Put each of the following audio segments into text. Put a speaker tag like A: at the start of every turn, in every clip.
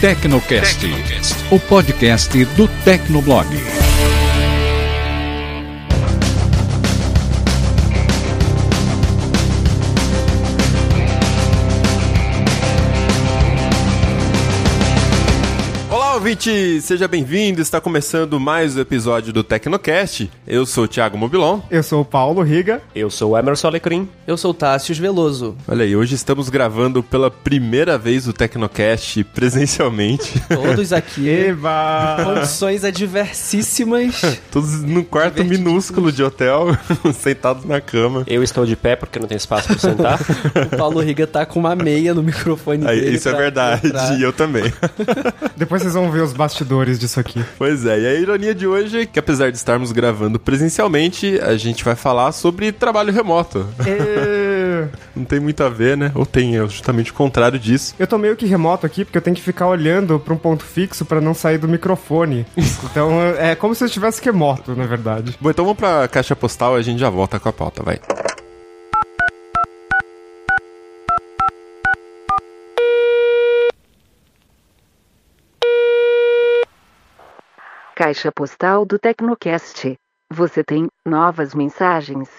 A: Tecnocast, o podcast do Tecnoblog.
B: Ouvinte! Seja bem-vindo! Está começando mais um episódio do Tecnocast. Eu sou o Thiago Mobilon.
C: Eu sou o Paulo Riga.
D: Eu sou o Emerson Alecrim.
E: Eu sou o Tássius Veloso.
B: Olha aí, hoje estamos gravando pela primeira vez o Tecnocast presencialmente.
E: Todos aqui.
C: Eba!
E: Condições adversíssimas.
B: Todos num quarto minúsculo de hotel, sentados na cama.
D: Eu estou de pé porque não tem espaço para sentar.
E: o Paulo Riga tá com uma meia no microfone
B: Aí,
E: dele.
B: isso é verdade,
E: entrar.
B: e eu também.
C: Depois vocês vão ver os bastidores disso aqui.
B: Pois é, e a ironia de hoje é que apesar de estarmos gravando presencialmente, a gente vai falar sobre trabalho remoto.
C: E...
B: Não tem muito a ver, né? Ou tem, é justamente o contrário disso.
C: Eu tô meio que remoto aqui porque eu tenho que ficar olhando pra um ponto fixo pra não sair do microfone. Então é como se eu estivesse remoto, na verdade.
B: Bom, então vamos pra caixa postal e a gente já volta com a pauta, vai.
F: Caixa postal do Tecnocast. Você tem novas mensagens?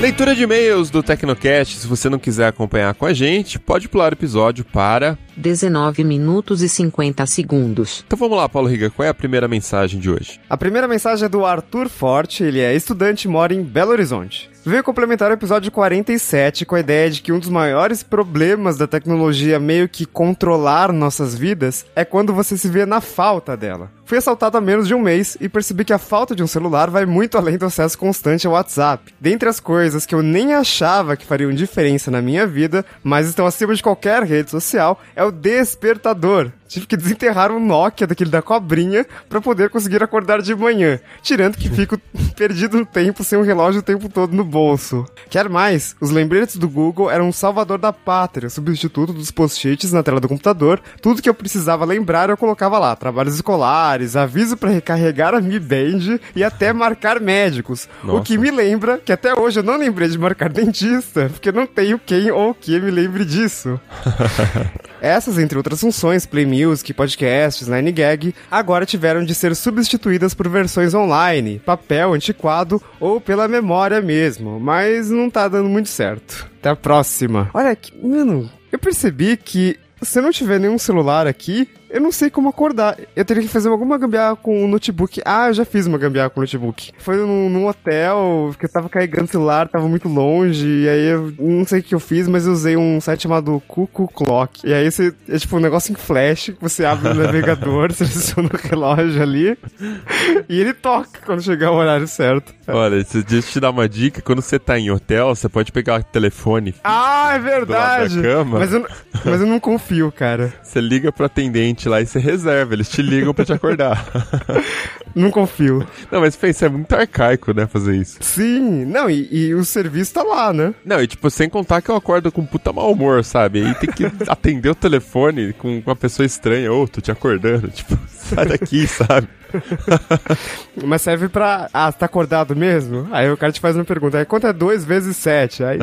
B: Leitura de e-mails do Tecnocast. Se você não quiser acompanhar com a gente, pode pular o episódio para.
G: 19 minutos e 50 segundos.
B: Então vamos lá, Paulo Riga, qual é a primeira mensagem de hoje?
C: A primeira mensagem é do Arthur Forte, ele é estudante e mora em Belo Horizonte. Veio complementar o episódio 47 com a ideia de que um dos maiores problemas da tecnologia meio que controlar nossas vidas é quando você se vê na falta dela. Fui assaltado há menos de um mês e percebi que a falta de um celular vai muito além do acesso constante ao WhatsApp. Dentre as coisas que eu nem achava que fariam diferença na minha vida, mas estão acima de qualquer rede social, é o despertador. Tive que desenterrar um Nokia daquele da cobrinha pra poder conseguir acordar de manhã, tirando que fico perdido no tempo sem um relógio o tempo todo no bolso. Quer mais? Os lembretes do Google eram um salvador da pátria, substituto dos post-its na tela do computador. Tudo que eu precisava lembrar eu colocava lá: trabalhos escolares, aviso pra recarregar a Mi Band e até marcar médicos. O
B: Nossa.
C: que me lembra que até hoje eu não lembrei de marcar dentista, porque não tenho quem ou o que me lembre disso. Essas, entre outras funções, Play Music, podcasts, 9gag, agora tiveram de ser substituídas por versões online, papel antiquado ou pela memória mesmo, mas não tá dando muito certo. Até a próxima. Olha, que, mano, eu percebi que se eu não tiver nenhum celular aqui, eu não sei como acordar. Eu teria que fazer alguma gambiarra com o notebook. Ah, eu já fiz uma gambiarra com o notebook. Foi num, num hotel, que eu tava carregando o celular, tava muito longe, e aí eu não sei o que eu fiz, mas eu usei um site chamado Cuckoo Clock. E aí você, é tipo um negócio em flash, que você abre o navegador, seleciona o relógio ali, e ele toca quando chegar o horário certo.
B: Olha, deixa eu te dar uma dica: quando você tá em hotel, você pode pegar o telefone,
C: Ah, é verdade!
B: Do lado da cama?
C: Mas eu, mas eu não confio, cara.
B: você liga pro atendente lá e você reserva, eles te ligam pra te acordar.
C: Não confio.
B: não, mas pensa, é muito arcaico, né, fazer isso.
C: Sim, não, e, e o serviço tá lá, né?
B: Não, e tipo, sem contar que eu acordo com puta mau humor, sabe? Aí tem que atender o telefone com com uma pessoa estranha, ô, tô te acordando, tipo, sai daqui, sabe?
C: Mas serve pra. Ah, tá acordado mesmo? Aí o cara te faz uma pergunta: aí quanto é 2 vezes 7? Aí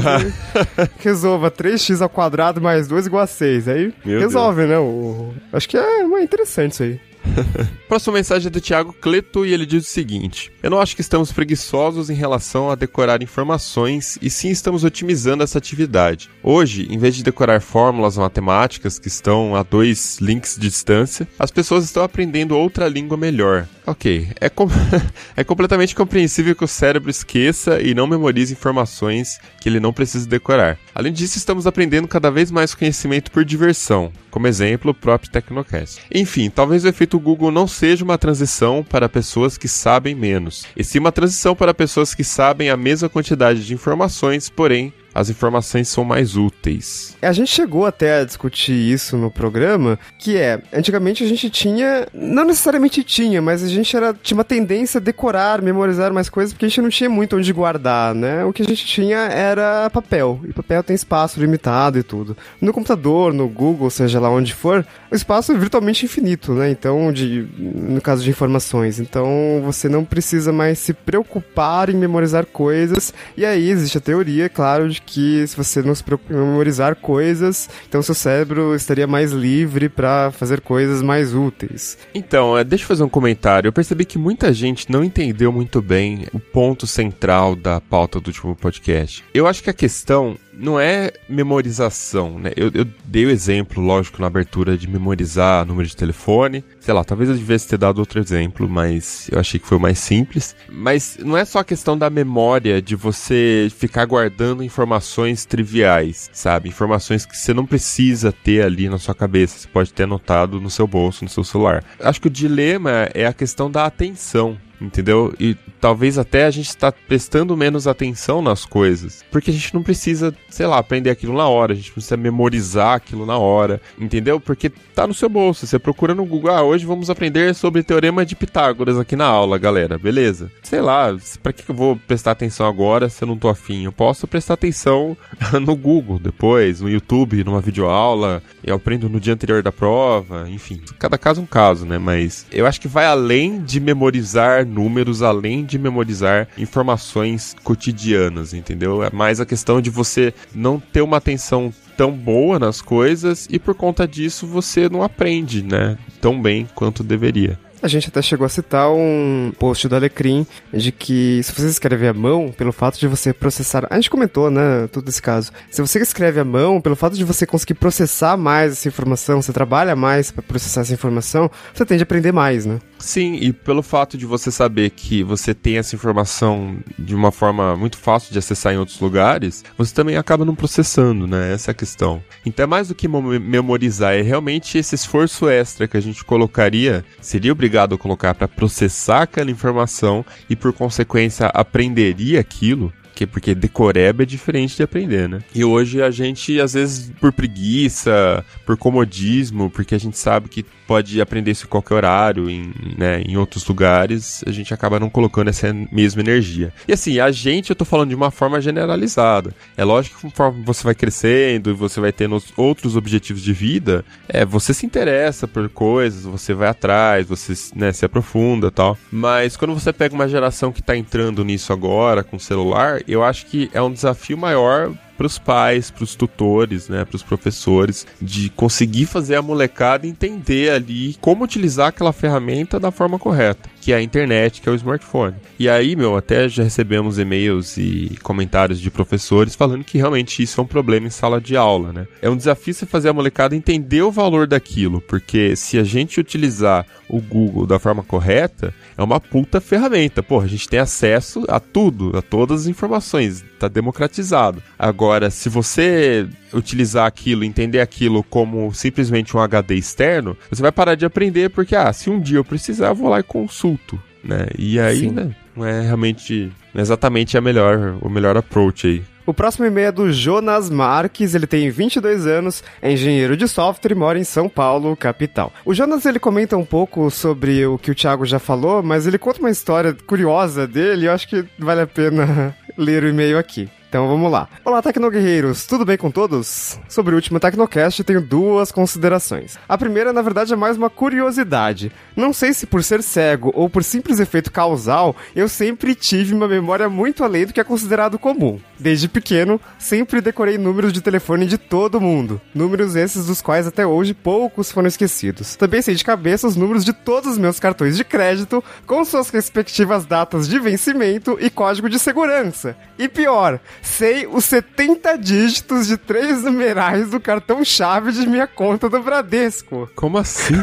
C: resolva 3x ao quadrado mais 2 igual a 6. Aí
B: Meu
C: resolve, né? O... Acho que é é interessante isso aí.
B: Próxima mensagem é do Thiago Cleto e ele diz o seguinte: Eu não acho que estamos preguiçosos em relação a decorar informações e sim estamos otimizando essa atividade. Hoje, em vez de decorar fórmulas matemáticas que estão a dois links de distância, as pessoas estão aprendendo outra língua melhor. Ok, é, com- é completamente compreensível que o cérebro esqueça e não memorize informações que ele não precisa decorar. Além disso, estamos aprendendo cada vez mais conhecimento por diversão, como exemplo, o próprio Tecnocast. Enfim, talvez o efeito Google não seja uma transição para pessoas que sabem menos, e sim uma transição para pessoas que sabem a mesma quantidade de informações, porém as informações são mais úteis.
C: A gente chegou até a discutir isso no programa, que é, antigamente a gente tinha, não necessariamente tinha, mas a gente era, tinha uma tendência a decorar, memorizar mais coisas, porque a gente não tinha muito onde guardar, né? O que a gente tinha era papel, e papel tem espaço limitado e tudo. No computador, no Google, seja lá onde for, o espaço é virtualmente infinito, né? Então, de, no caso de informações, então você não precisa mais se preocupar em memorizar coisas, e aí existe a teoria, claro, de que se você não se memorizar coisas, então seu cérebro estaria mais livre para fazer coisas mais úteis.
B: Então, é, deixa eu fazer um comentário. Eu percebi que muita gente não entendeu muito bem o ponto central da pauta do último podcast. Eu acho que a questão não é memorização, né? Eu, eu, dei o exemplo, lógico, na abertura de memorizar número de telefone. Sei lá, talvez eu devesse ter dado outro exemplo, mas eu achei que foi o mais simples. Mas não é só a questão da memória, de você ficar guardando informações triviais, sabe? Informações que você não precisa ter ali na sua cabeça. Você pode ter anotado no seu bolso, no seu celular. Acho que o dilema é a questão da atenção entendeu? E talvez até a gente está prestando menos atenção nas coisas, porque a gente não precisa, sei lá, aprender aquilo na hora, a gente precisa memorizar aquilo na hora, entendeu? Porque tá no seu bolso, você procura no Google, ah, hoje vamos aprender sobre teorema de Pitágoras aqui na aula, galera, beleza? Sei lá, para que eu vou prestar atenção agora se eu não tô afim? Eu posso prestar atenção no Google depois, no YouTube, numa videoaula, eu aprendo no dia anterior da prova, enfim, cada caso é um caso, né? Mas eu acho que vai além de memorizar números além de memorizar informações cotidianas, entendeu? É mais a questão de você não ter uma atenção tão boa nas coisas e por conta disso você não aprende, né, tão bem quanto deveria.
C: A gente até chegou a citar um post do Alecrim de que se você escreve à mão, pelo fato de você processar. A gente comentou, né? Tudo esse caso. Se você escreve à mão, pelo fato de você conseguir processar mais essa informação, você trabalha mais para processar essa informação, você tende a aprender mais, né?
B: Sim, e pelo fato de você saber que você tem essa informação de uma forma muito fácil de acessar em outros lugares, você também acaba não processando, né? Essa é a questão. Então é mais do que memorizar, é realmente esse esforço extra que a gente colocaria, seria obrigado a colocar para processar aquela informação e por consequência aprenderia aquilo, que porque decoreba é diferente de aprender, né? E hoje a gente, às vezes, por preguiça, por comodismo, porque a gente sabe que pode aprender isso em qualquer horário, em, né, em outros lugares, a gente acaba não colocando essa mesma energia. E assim, a gente, eu tô falando de uma forma generalizada. É lógico que conforme você vai crescendo e você vai tendo outros objetivos de vida, é, você se interessa por coisas, você vai atrás, você né, se aprofunda tal. Mas quando você pega uma geração que tá entrando nisso agora, com celular, eu acho que é um desafio maior para os pais, para os tutores, né, para os professores, de conseguir fazer a molecada entender ali como utilizar aquela ferramenta da forma correta, que é a internet, que é o smartphone. E aí, meu, até já recebemos e-mails e comentários de professores falando que realmente isso é um problema em sala de aula, né? É um desafio você fazer a molecada entender o valor daquilo, porque se a gente utilizar o Google da forma correta, é uma puta ferramenta. Pô, a gente tem acesso a tudo, a todas as informações, tá democratizado. Agora, se você utilizar aquilo, entender aquilo como simplesmente um HD externo, você vai parar de aprender porque, ah, se um dia eu precisar, eu vou lá e consulto, né? E aí, né, não é realmente, não é exatamente a melhor, o melhor approach aí.
C: O próximo e-mail é do Jonas Marques, ele tem 22 anos, é engenheiro de software e mora em São Paulo, capital. O Jonas ele comenta um pouco sobre o que o Thiago já falou, mas ele conta uma história curiosa dele, eu acho que vale a pena ler o e-mail aqui. Então vamos lá. Olá, Tecnoguerreiros, tudo bem com todos? Sobre o último Tecnocast, tenho duas considerações. A primeira, na verdade, é mais uma curiosidade. Não sei se por ser cego ou por simples efeito causal, eu sempre tive uma memória muito além do que é considerado comum. Desde pequeno, sempre decorei números de telefone de todo mundo. Números esses dos quais até hoje poucos foram esquecidos. Também sei de cabeça os números de todos os meus cartões de crédito, com suas respectivas datas de vencimento e código de segurança. E pior, sei os 70 dígitos de três numerais do cartão-chave de minha conta do Bradesco.
B: Como assim?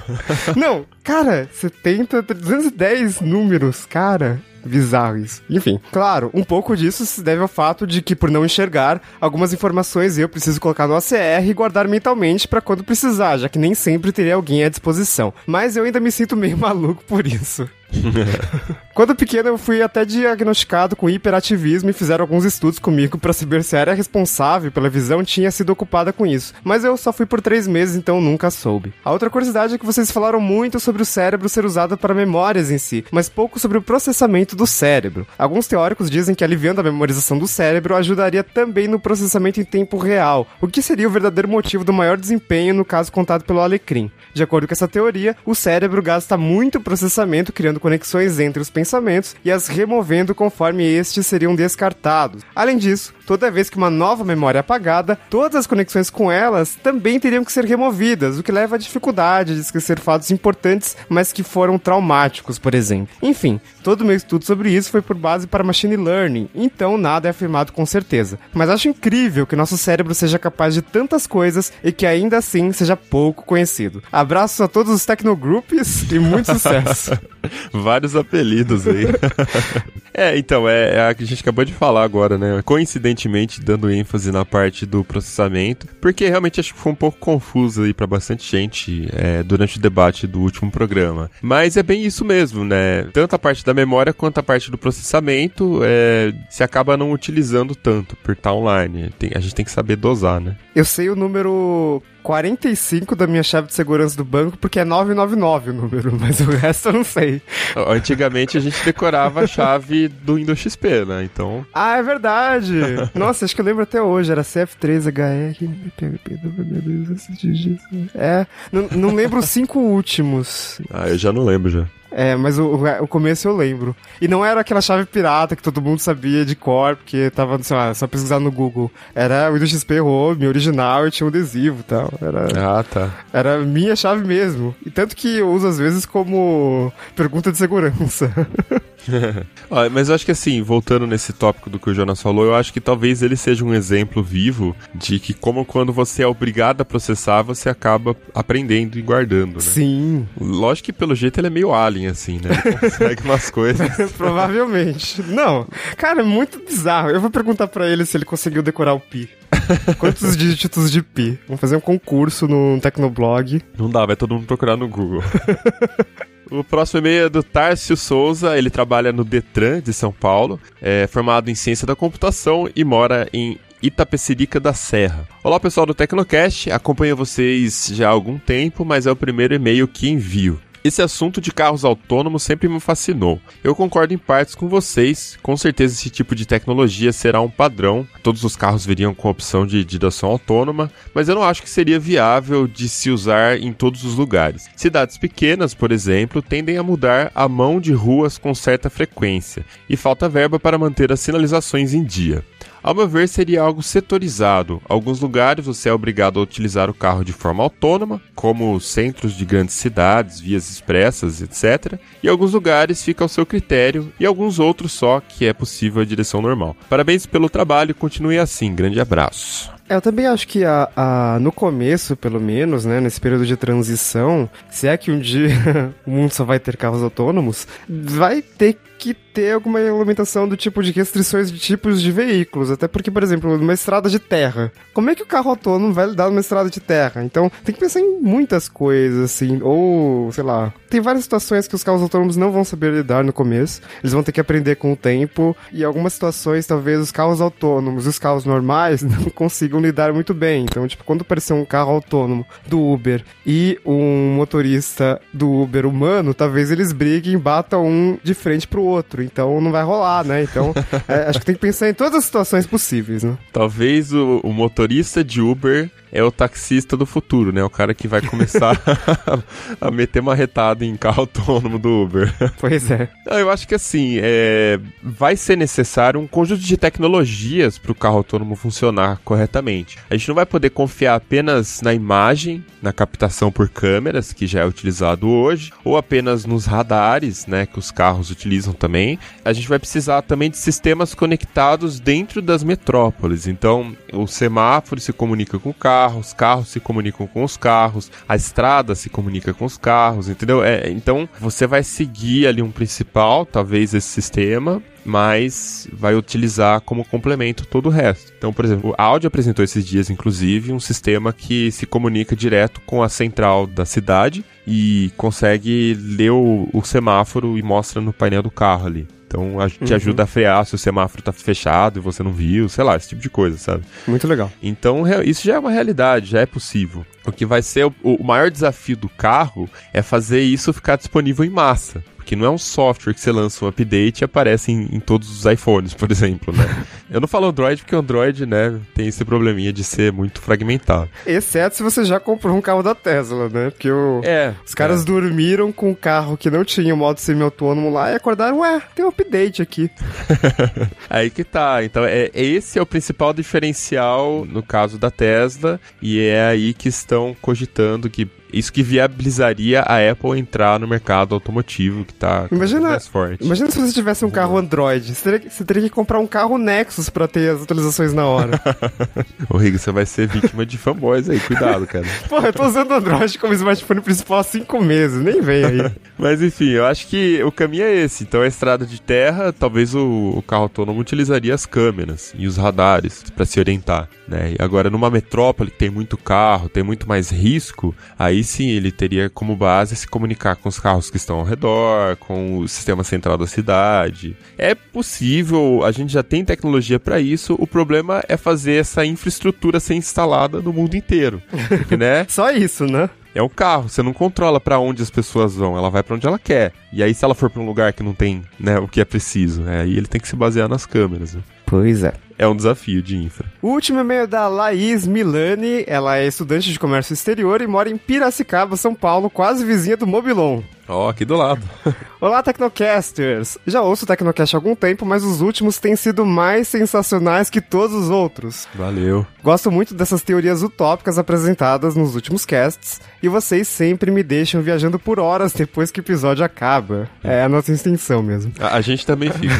C: Não, cara, 70, 210 números, cara bizarro isso. Enfim, claro, um pouco disso se deve ao fato de que, por não enxergar, algumas informações eu preciso colocar no ACR e guardar mentalmente para quando precisar, já que nem sempre teria alguém à disposição. Mas eu ainda me sinto meio maluco por isso. Quando pequeno, eu fui até diagnosticado com hiperativismo e fizeram alguns estudos comigo para saber se a área responsável pela visão tinha sido ocupada com isso. Mas eu só fui por três meses, então nunca soube. A outra curiosidade é que vocês falaram muito sobre o cérebro ser usado para memórias em si, mas pouco sobre o processamento do cérebro. Alguns teóricos dizem que aliviando a memorização do cérebro ajudaria também no processamento em tempo real, o que seria o verdadeiro motivo do maior desempenho no caso contado pelo Alecrim. De acordo com essa teoria, o cérebro gasta muito processamento criando conexões entre os pensamentos e as removendo conforme estes seriam descartados. Além disso, toda vez que uma nova memória é apagada, todas as conexões com elas também teriam que ser removidas, o que leva à dificuldade de esquecer fatos importantes, mas que foram traumáticos, por exemplo. Enfim, todo o meu estudo sobre isso foi por base para machine learning, então nada é afirmado com certeza. Mas acho incrível que nosso cérebro seja capaz de tantas coisas e que ainda assim seja pouco conhecido. Abraços a todos os Tecnogroups e muito sucesso.
B: Vários apelidos aí. é, então, é, é a que a gente acabou de falar agora, né? Coincidentemente, dando ênfase na parte do processamento, porque realmente acho que foi um pouco confuso aí para bastante gente é, durante o debate do último programa. Mas é bem isso mesmo, né? Tanto a parte da memória quanto a parte do processamento é, se acaba não utilizando tanto por estar online. Tem, a gente tem que saber dosar, né?
C: Eu sei o número 45 da minha chave de segurança do banco porque é 999 o número, mas o resto eu não sei.
B: Antigamente a gente decorava a chave do Windows XP, né? Então.
C: Ah, é verdade! Nossa, acho que eu lembro até hoje, era CF3HR. É, não, não lembro os cinco últimos.
B: Ah, eu já não lembro já.
C: É, mas o, o começo eu lembro. E não era aquela chave pirata que todo mundo sabia de cor, porque tava, sei lá, só pesquisar no Google. Era o Windows XP Home, original, e tinha um adesivo e tal. Era,
B: ah, tá.
C: Era minha chave mesmo. E tanto que eu uso às vezes como pergunta de segurança.
B: ah, mas eu acho que assim, voltando nesse tópico do que o Jonas falou, eu acho que talvez ele seja um exemplo vivo de que como quando você é obrigado a processar, você acaba aprendendo e guardando, né?
C: Sim.
B: Lógico que pelo jeito ele é meio alien, assim, né? Ele consegue umas coisas.
C: Provavelmente. Não. Cara, é muito bizarro. Eu vou perguntar para ele se ele conseguiu decorar o pi. Quantos dígitos de pi? Vamos fazer um concurso no Tecnoblog.
B: Não dá, vai todo mundo procurar no Google. O próximo e-mail é do Tárcio Souza, ele trabalha no Detran de São Paulo, é formado em ciência da computação e mora em Itapecerica da Serra. Olá pessoal do Tecnocast, acompanho vocês já há algum tempo, mas é o primeiro e-mail que envio. Esse assunto de carros autônomos sempre me fascinou. Eu concordo em partes com vocês, com certeza esse tipo de tecnologia será um padrão, todos os carros viriam com a opção de direção autônoma, mas eu não acho que seria viável de se usar em todos os lugares. Cidades pequenas, por exemplo, tendem a mudar a mão de ruas com certa frequência, e falta verba para manter as sinalizações em dia. Ao meu ver, seria algo setorizado. Alguns lugares você é obrigado a utilizar o carro de forma autônoma, como centros de grandes cidades, vias expressas, etc. E alguns lugares fica ao seu critério e alguns outros só que é possível a direção normal. Parabéns pelo trabalho continue assim. Grande abraço.
C: Eu também acho que a, a, no começo, pelo menos, né, nesse período de transição, se é que um dia o mundo só vai ter carros autônomos, vai ter que ter alguma regulamentação do tipo de restrições de tipos de veículos. Até porque, por exemplo, numa estrada de terra, como é que o carro autônomo vai lidar numa estrada de terra? Então, tem que pensar em muitas coisas, assim. Ou, sei lá, tem várias situações que os carros autônomos não vão saber lidar no começo. Eles vão ter que aprender com o tempo. E algumas situações, talvez os carros autônomos e os carros normais não consigam lidar muito bem. Então, tipo, quando aparecer um carro autônomo do Uber e um motorista do Uber humano, talvez eles briguem, batam um de frente pro outro. Então não vai rolar, né? Então é, acho que tem que pensar em todas as situações possíveis, né?
B: Talvez o, o motorista de Uber é o taxista do futuro, né? O cara que vai começar a meter uma retada em carro autônomo do Uber.
C: Pois é.
B: Eu acho que assim, é... vai ser necessário um conjunto de tecnologias para o carro autônomo funcionar corretamente. A gente não vai poder confiar apenas na imagem, na captação por câmeras, que já é utilizado hoje, ou apenas nos radares, né, que os carros utilizam também. A gente vai precisar também de sistemas conectados dentro das metrópoles. Então, o semáforo se comunica com o carro, os carros se comunicam com os carros, a estrada se comunica com os carros, entendeu? É, então, você vai seguir ali um principal, talvez esse sistema, mas vai utilizar como complemento todo o resto. Então, por exemplo, a Audi apresentou esses dias, inclusive, um sistema que se comunica direto com a central da cidade e consegue ler o, o semáforo e mostra no painel do carro ali. Então a, te
C: Uhum.
B: ajuda a frear se o semáforo tá fechado e você não viu, sei lá, esse tipo de coisa, sabe?
C: Muito legal.
B: Então isso já é uma realidade, já é possível. O que vai ser o, o maior desafio do carro é fazer isso ficar disponível em massa. Porque não é um software que você lança um update e aparece em, em todos os iPhones, por exemplo, né? Eu não falo Android porque o Android, né, tem esse probleminha de ser muito fragmentado.
C: Exceto se você já comprou um carro da Tesla, né? Porque o...
B: É.
C: Os caras dormiram com um carro que não tinha o modo semi-autônomo lá e acordaram, ué, tem um update aqui.
B: Aí que tá. Então, é, esse é o principal diferencial no caso da Tesla, e é aí que estão cogitando que isso que viabilizaria a Apple entrar no mercado automotivo, que tá
C: Imagina-
B: mais forte.
C: Imagina se você tivesse um carro Android. Você teria, que- você teria que comprar um carro Nexus pra ter as atualizações na hora.
B: Ô, Rigo, você vai ser vítima de fanboys aí, cuidado, cara.
C: Porra, eu tô usando Android como smartphone principal há cinco meses, nem vem aí.
B: Mas enfim, eu acho que o caminho é esse. Então, a estrada de terra, talvez o, o carro autônomo utilizaria as câmeras e os radares para se orientar. Né? E agora, numa metrópole que tem muito carro, tem muito mais risco, aí sim ele teria como base se comunicar com os carros que estão ao redor, com o sistema central da cidade. É possível, a gente já tem tecnologia para isso. O problema é fazer essa infraestrutura ser instalada no mundo inteiro. Né?
C: Só isso, né?
B: É um carro, você não controla pra onde as pessoas vão, ela vai pra onde ela quer. E aí se ela for pra um lugar que não tem, né, o que é preciso, né, aí ele tem que se basear nas câmeras. né?
C: Pois é.
B: É um desafio de infra.
C: O último e-mail é da Laís Milani. Ela é estudante de comércio exterior e mora em Piracicaba, São Paulo, quase vizinha do Mobilon.
B: Ó, aqui do lado.
C: Olá, Tecnocasters! Já ouço o Tecnocast há algum tempo, mas os últimos têm sido mais sensacionais que todos os outros.
B: Valeu.
C: Gosto muito dessas teorias utópicas apresentadas nos últimos casts, e vocês sempre me deixam viajando por horas depois que o episódio acaba. É a nossa intenção mesmo.
B: A, a gente também fica.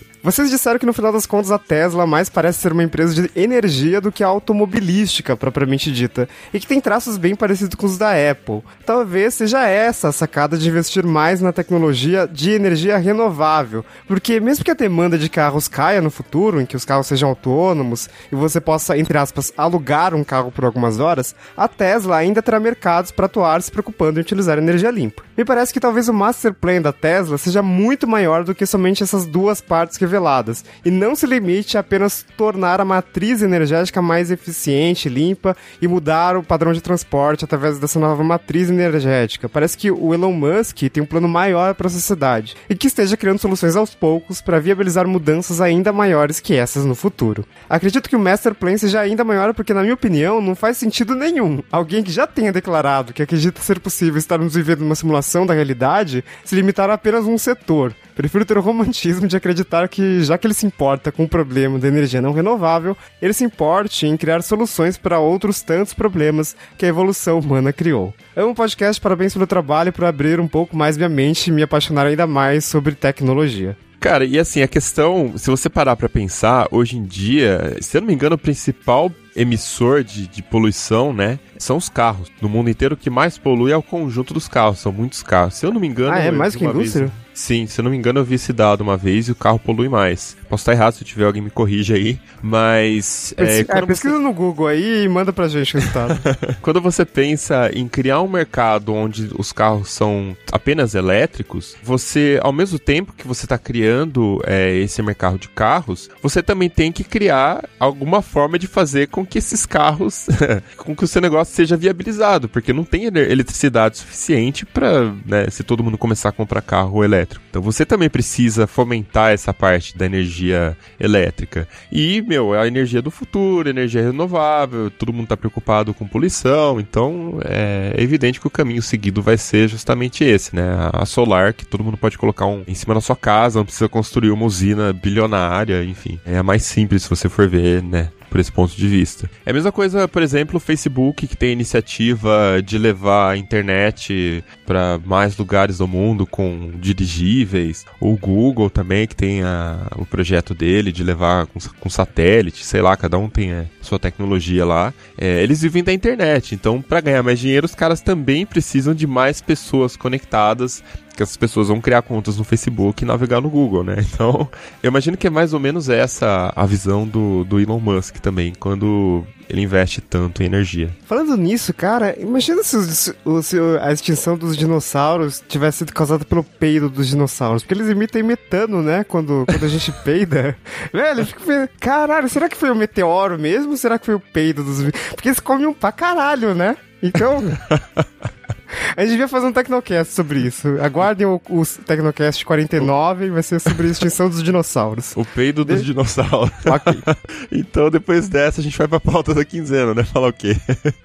C: Vocês disseram que no final das contas a Tesla mais parece ser uma empresa de energia do que a automobilística propriamente dita, e que tem traços bem parecidos com os da Apple. Talvez seja essa a sacada de investir mais na tecnologia de energia renovável, porque mesmo que a demanda de carros caia no futuro, em que os carros sejam autônomos e você possa, entre aspas, alugar um carro por algumas horas, a Tesla ainda terá mercados para atuar se preocupando em utilizar energia limpa. Me parece que talvez o master plan da Tesla seja muito maior do que somente essas duas partes reveladas, e não se limite a apenas tornar a matriz energética mais eficiente, limpa e mudar o padrão de transporte através dessa nova matriz energética. Parece que o Elon Musk tem um plano maior para a sociedade e que esteja criando soluções aos poucos para viabilizar mudanças ainda maiores que essas no futuro. Acredito que o master plan seja ainda maior porque, na minha opinião, não faz sentido nenhum alguém que já tenha declarado que acredita ser possível estarmos vivendo uma simulação da realidade se limitar a apenas um setor. Prefiro ter o romantismo de acreditar que, já que ele se importa com o problema da energia não renovável, ele se importe em criar soluções para outros tantos problemas que a evolução humana criou. Amo o podcast, parabéns pelo trabalho por abrir um pouco mais minha mente e me apaixonar ainda mais sobre tecnologia.
B: Cara, e assim, a questão, se você parar pra pensar, hoje em dia, se eu não me engano, o principal emissor de, de poluição, né, são os carros. No mundo inteiro, o que mais polui é o conjunto dos carros, são muitos carros. Se eu não me engano...
C: Ah, é mais que
B: vez-
C: indústria?
B: Sim, se eu não me engano, eu vi esse dado uma vez e o carro polui mais. Posso estar errado, se tiver alguém me corrige aí, mas...
C: Pesqui-
B: é,
C: é,
B: quando você-
C: pesquisa no Google aí e manda pra gente o resultado.
B: quando você pensa em criar um mercado onde os carros são apenas elétricos, você, ao mesmo tempo que você está criando é, esse mercado de carros, você também tem que criar alguma forma de fazer com que esses carros, com que o seu negócio seja viabilizado, porque não tem eletricidade suficiente para, né, se todo mundo começar a comprar carro elétrico. Então você também precisa fomentar essa parte da energia elétrica. E, meu, é a energia do futuro, energia renovável, todo mundo tá preocupado com poluição, então é evidente que o caminho seguido vai ser justamente esse, né? A solar, que todo mundo pode colocar um em cima da sua casa, não precisa construir uma usina bilionária, enfim. É a mais simples se você for ver, né? Por esse ponto de vista. É a mesma coisa, por exemplo, o Facebook, que tem a iniciativa de levar a internet para mais lugares do mundo com dirigíveis. O Google também, que tem a- o projeto dele de levar com, com satélite, sei lá, cada um tem a sua tecnologia lá. É, eles vivem da internet, então para ganhar mais dinheiro, os caras também precisam de mais pessoas conectadas que as pessoas vão criar contas no Facebook e navegar no Google, né? Então, eu imagino que é mais ou menos essa a visão do, do Elon Musk também, quando ele investe tanto em energia.
C: Falando nisso, cara, imagina se, o- se a extinção dos dinossauros tivesse sido causada pelo peido dos dinossauros. Porque eles emitem metano, né? Quando, quando a gente peida. Velho, eu fico pensando, caralho, será que foi o meteoro mesmo? Será que foi o peido dos. Porque eles comem um pra caralho, né? Então. A gente devia fazer um Tecnocast sobre isso. Aguardem o, o Tecnocast 49 e vai ser sobre a extinção dos dinossauros.
B: O peido dos dinossauros.
C: Ok.
B: então, depois dessa, a gente vai pra pauta da quinzena, né? Falar o quê?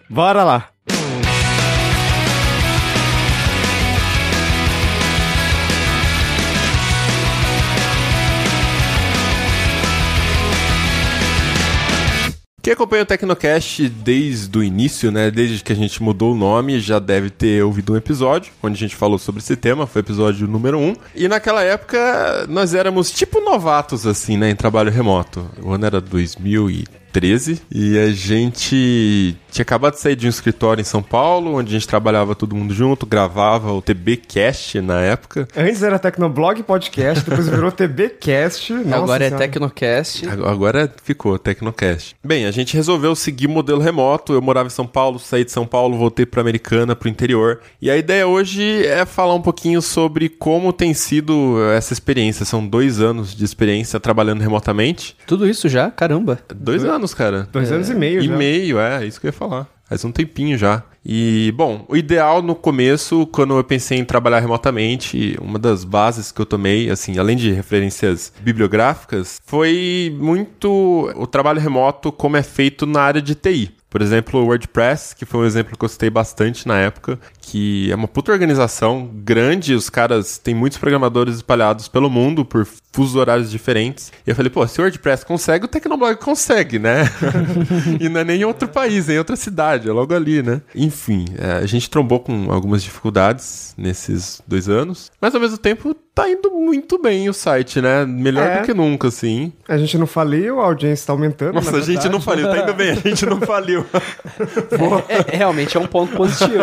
C: Bora lá.
B: Quem acompanha o Tecnocast desde o início, né? Desde que a gente mudou o nome, já deve ter ouvido um episódio onde a gente falou sobre esse tema, foi o episódio número 1. E naquela época nós éramos tipo novatos, assim, né? Em trabalho remoto. O ano era 2013 e a gente tinha acabado de sair de um escritório em São Paulo, onde a gente trabalhava todo mundo junto, gravava o TBcast na época.
C: Antes era Tecnoblog Podcast, depois virou TBcast. Nossa
E: Agora é
C: Senhora.
E: Tecnocast.
B: Agora- ficou, Tecnocast. Bem, a gente resolveu seguir modelo remoto. Eu morava em São Paulo, saí de São Paulo, voltei pra Americana, pro interior. E a ideia hoje é falar um pouquinho sobre como tem sido essa experiência. São dois anos de experiência trabalhando remotamente.
E: Tudo isso já? Caramba.
B: Dois anos, cara.
C: Dois anos e meio
B: E
C: já.
B: meio, é, isso que eu ia falar. Faz um tempinho já. E, bom, o ideal no começo, quando eu pensei em trabalhar remotamente, uma das bases que eu tomei, assim, além de referências bibliográficas, foi muito o trabalho remoto como é feito na área de TI. Por exemplo, o WordPress, que foi um exemplo que eu citei bastante na época, que é uma puta organização grande, os caras têm muitos programadores espalhados pelo mundo por fusos horários diferentes. E eu falei, pô, se o WordPress consegue, o Tecnoblog consegue, né? e não é nem em outro país, é em outra cidade, é logo ali, né? Enfim, é, a gente trombou com algumas dificuldades nesses dois anos, mas ao mesmo tempo tá indo muito bem o site, né? Melhor
C: É.
B: do que nunca, assim.
C: A gente não faliu, a audiência tá aumentando.
B: Nossa,
C: na
B: a gente não faliu, tá indo bem, a gente não faliu.
E: É, realmente é um ponto positivo.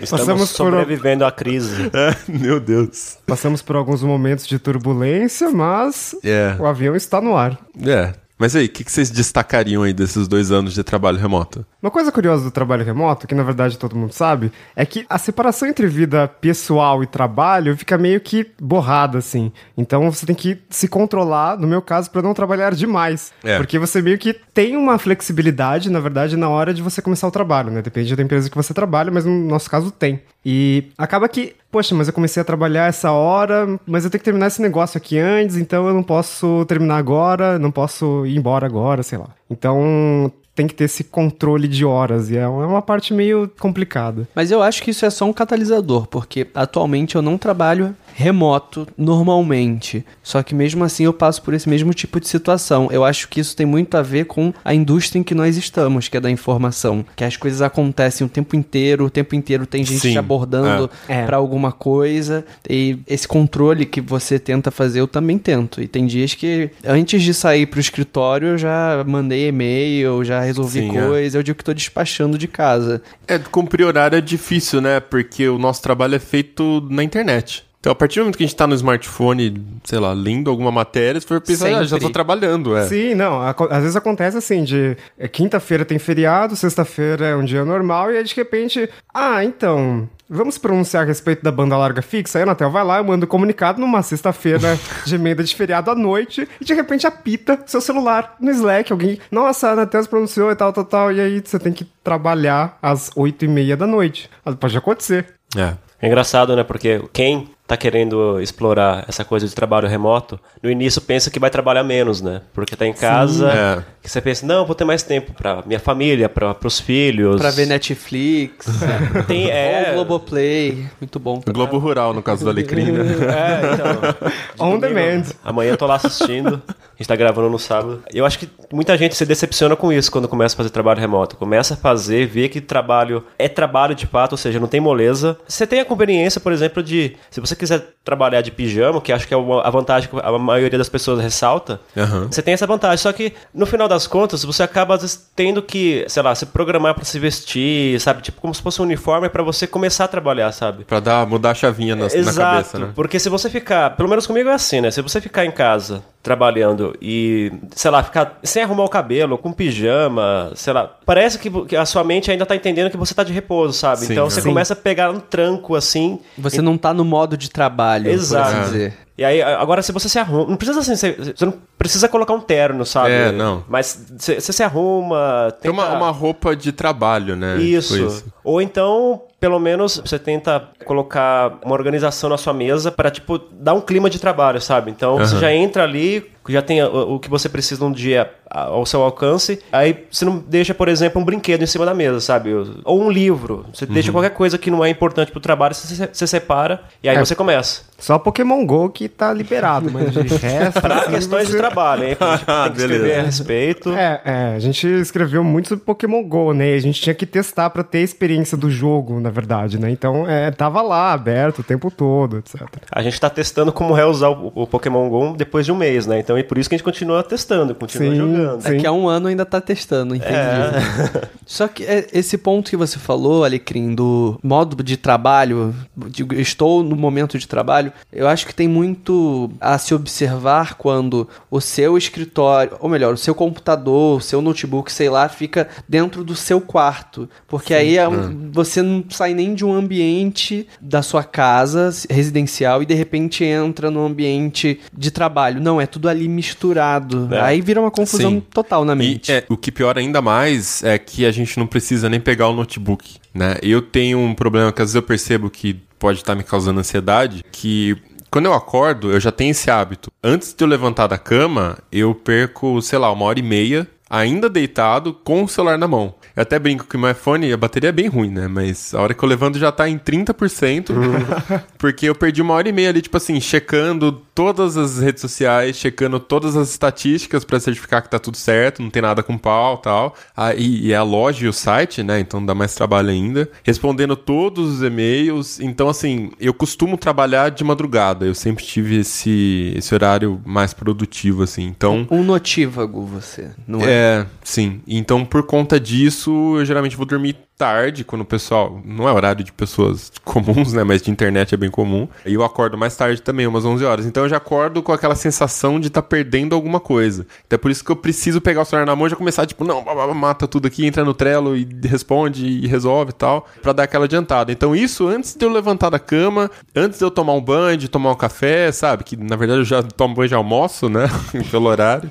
D: Estamos
C: Passamos por-
D: sobrevivendo à crise.
B: É, meu Deus.
C: Passamos por alguns momentos de turbulência, mas
B: É,
C: o avião está no ar.
B: é. Mas aí, o que, que vocês destacariam aí desses dois anos de trabalho remoto?
C: Uma coisa curiosa do trabalho remoto, que na verdade todo mundo sabe, é que a separação entre vida pessoal e trabalho fica meio que borrada, assim. Então você tem que se controlar, no meu caso, para não trabalhar demais.
B: É.
C: Porque você meio que tem uma flexibilidade, na verdade, na hora de você começar o trabalho, né? Depende da empresa que você trabalha, mas no nosso caso tem. E acaba que, poxa, mas eu comecei a trabalhar essa hora, mas eu tenho que terminar esse negócio aqui antes, então eu não posso terminar agora, não posso ir embora agora, sei lá. Então tem que ter esse controle de horas e é uma parte meio complicada.
E: Mas eu acho que isso é só um catalisador, porque atualmente eu não trabalho remoto normalmente. Só que mesmo assim eu passo por esse mesmo tipo de situação. Eu acho que isso tem muito a ver com a indústria em que nós estamos, que é da informação. Que as coisas acontecem o tempo inteiro, o tempo inteiro tem gente
B: Sim,
E: te abordando
C: é. É.
E: pra alguma coisa. E esse controle que você tenta fazer, eu também tento. E tem dias que antes de sair pro escritório, eu já mandei e-mail, já resolvi
B: Sim, é.
E: coisa, eu digo que tô despachando de casa.
B: É, cumprir horário é difícil, né? Porque o nosso trabalho é feito na internet. Então, a partir do momento que a gente tá no smartphone, sei lá, lendo alguma matéria, se for pensar, ah, já tô
E: Sempre.
B: trabalhando, é.
C: Sim, não, aco- às vezes acontece assim, de é, quinta-feira tem feriado, sexta-feira é um dia normal, e aí de repente, ah, então, vamos pronunciar a respeito da banda larga fixa? Aí a Anatel vai lá, eu mando um comunicado numa sexta-feira de emenda de feriado à noite, e de repente apita seu celular no Slack, alguém, nossa, a Anatel se pronunciou e tal, tal, tal, e aí você tem que trabalhar às oito e meia da noite. Pode acontecer.
B: É.
D: É engraçado, né? Porque quem tá querendo explorar essa coisa de trabalho remoto, no início pensa que vai trabalhar menos, né? Porque tá em casa,
B: é.
D: que você pensa, não, vou ter mais tempo pra minha família, pra, pros filhos.
E: Pra ver Netflix,
D: Tem,
E: ou
D: é,
E: Globoplay, muito bom.
B: Globo Rural, no caso do Alecrim, né?
D: é, então.
C: On
D: domingo,
C: demand.
D: Amanhã eu tô lá assistindo. A gente tá gravando no sábado. Eu acho que muita gente se decepciona com isso quando começa a fazer trabalho remoto. Começa a fazer, vê que trabalho é trabalho de fato, ou seja, não tem moleza. Você tem a conveniência, por exemplo, de se você quiser trabalhar de pijama, que acho que é uma- a vantagem que a maioria das pessoas ressalta,
B: Aham.
D: você tem essa vantagem. Só que no final das contas, você acaba às vezes tendo que, sei lá, se programar pra se vestir, sabe? Tipo, como se fosse um uniforme pra você começar a trabalhar, sabe?
B: Pra dar, mudar a chavinha na, na
D: Exato,
B: cabeça, né?
D: porque se você ficar, pelo menos comigo é assim, né? Se você ficar em casa trabalhando e, sei lá, ficar sem arrumar o cabelo, com pijama, sei lá, parece que, a sua mente ainda tá entendendo que você tá de repouso, sabe?
B: Sim,
D: então
B: é.
D: você
C: Sim.
D: começa a pegar um tranco assim.
E: Você não tá no modo de trabalho,
D: Exato.
E: por assim dizer.
D: E aí, agora, se você se arruma. Não precisa assim, você, você não precisa colocar um terno, sabe?
B: É, não.
D: Mas você você se arruma.
B: Tem uma,
D: tenta-
B: uma roupa de trabalho, né?
D: Isso.
B: Tipo
D: Ou então, pelo menos, você tenta colocar uma organização na sua mesa para tipo, dar um clima de trabalho, sabe? Então, você
B: Aham.
D: já entra ali, já tem o, o que você precisa um dia ao seu alcance. Aí você não deixa, por exemplo, um brinquedo em cima da mesa, sabe? Ou um livro. Você
B: Uhum.
D: deixa qualquer coisa que não é importante pro trabalho, você, você separa e aí
C: É.
D: você começa.
C: Só Pokémon GO que tá liberado, mas de resto.
D: Pra
C: assim,
D: questões de trabalho, hein? A gente tem que escrever a respeito.
C: É, é, a gente escreveu muito sobre Pokémon GO, né? A gente tinha que testar pra ter a experiência do jogo, na verdade, né? Então, é, tava lá, aberto o tempo todo, etc.
D: A gente tá testando como é usar o, o Pokémon GO depois de um mês, né? Então é por isso que a gente continua testando, continua
C: Sim,
D: jogando.
C: sim.
E: Daqui a um ano ainda tá testando, entendi. Só que é, esse ponto que você falou, Alecrim, do modo de trabalho, de estou no momento de trabalho, eu acho que tem muito a se observar quando o seu escritório, ou melhor, o seu computador, o seu notebook, sei lá, fica dentro do seu quarto. Porque aí é um- você não sai nem de um ambiente da sua casa residencial e de repente entra no ambiente de trabalho. Não, é tudo ali misturado.
D: É.
E: Aí vira uma confusão
B: Sim.
E: total na
B: E
E: mente.
B: é, o que piora ainda mais é que a gente não precisa nem pegar o notebook, né? Eu tenho um problema que às vezes eu percebo que pode estar me causando ansiedade, que quando eu acordo, eu já tenho esse hábito. Antes de eu levantar da cama, eu perco, sei lá, uma hora e meia, ainda deitado, com o celular na mão. Eu até brinco que o meu iPhone, a bateria é bem ruim, né? Mas a hora que eu levanto já tá em 30%, porque eu perdi uma hora e meia ali, tipo assim, checando todas as redes sociais, checando todas as estatísticas pra certificar que tá tudo certo, não tem nada com pau tal. Ah, e, e é a loja e o site, né? Então dá mais trabalho ainda. Respondendo todos os e-mails. Então, assim, eu costumo trabalhar de madrugada. Eu sempre tive esse, esse horário mais produtivo, assim. Então.
E: Um notívago você, não é?
B: É, sim. Então, por conta disso, eu geralmente vou dormir tarde, quando o pessoal. Não é horário de pessoas comuns, né? Mas de internet é bem comum. E eu acordo mais tarde também, umas 11 horas. Então, eu já acordo com aquela sensação de estar perdendo alguma coisa. Então, é por isso que eu preciso pegar o celular na mão e já começar, tipo, não, mata tudo aqui, entra no Trello e responde e resolve e tal, pra dar aquela adiantada. Então, isso antes de eu levantar da cama, antes de eu tomar um banho, de tomar um café, sabe? Que na verdade eu já tomo banho de almoço, né? Pelo horário.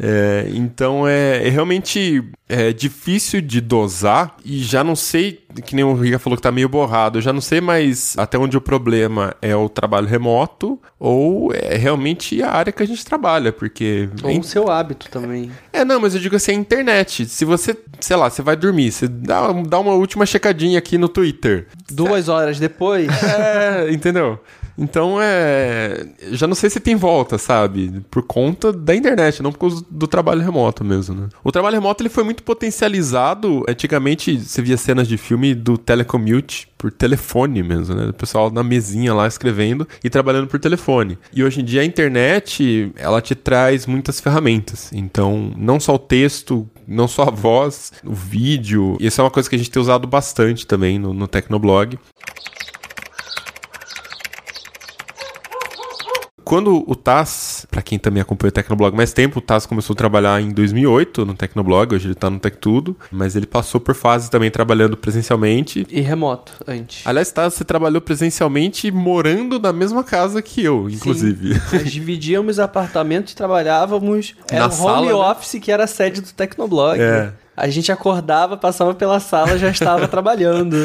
B: É, então é, é realmente é, difícil de dosar e já não sei, que nem o Riga falou que tá meio borrado, eu já não sei mais até onde o problema é o trabalho remoto ou é realmente a área que a gente trabalha, porque.
E: Ou o seu hábito também.
B: É, não, mas eu digo assim, a internet. Se você, sei lá, você vai dormir, você dá, dá uma última checadinha aqui no Twitter.
E: Duas horas depois,
B: É, entendeu? Então é. Já não sei se tem volta, sabe? Por conta da internet, não por causa do trabalho remoto mesmo, né? O trabalho remoto ele foi muito potencializado. Antigamente você via cenas de filme do telecommute por telefone mesmo, né? O pessoal na mesinha lá escrevendo e trabalhando por telefone. E hoje em dia a internet, ela te traz muitas ferramentas. Então, não só o texto, não só a voz, o vídeo. Isso é uma coisa que a gente tem usado bastante também no, no Tecnoblog. Quando o Taz, pra quem também acompanha o Tecnoblog mais tempo, o Taz começou a trabalhar em 2008 no Tecnoblog, hoje ele tá no Tech Tudo, mas ele passou por fases também trabalhando presencialmente.
E: e remoto, antes.
B: Aliás, Taz, você trabalhou presencialmente morando na mesma casa que eu, inclusive.
E: Nós dividíamos apartamento e trabalhávamos. Era
B: Na
E: um home
B: sala, né?
E: office que era a sede do Tecnoblog.
B: É.
E: A gente acordava, passava pela sala já estava trabalhando.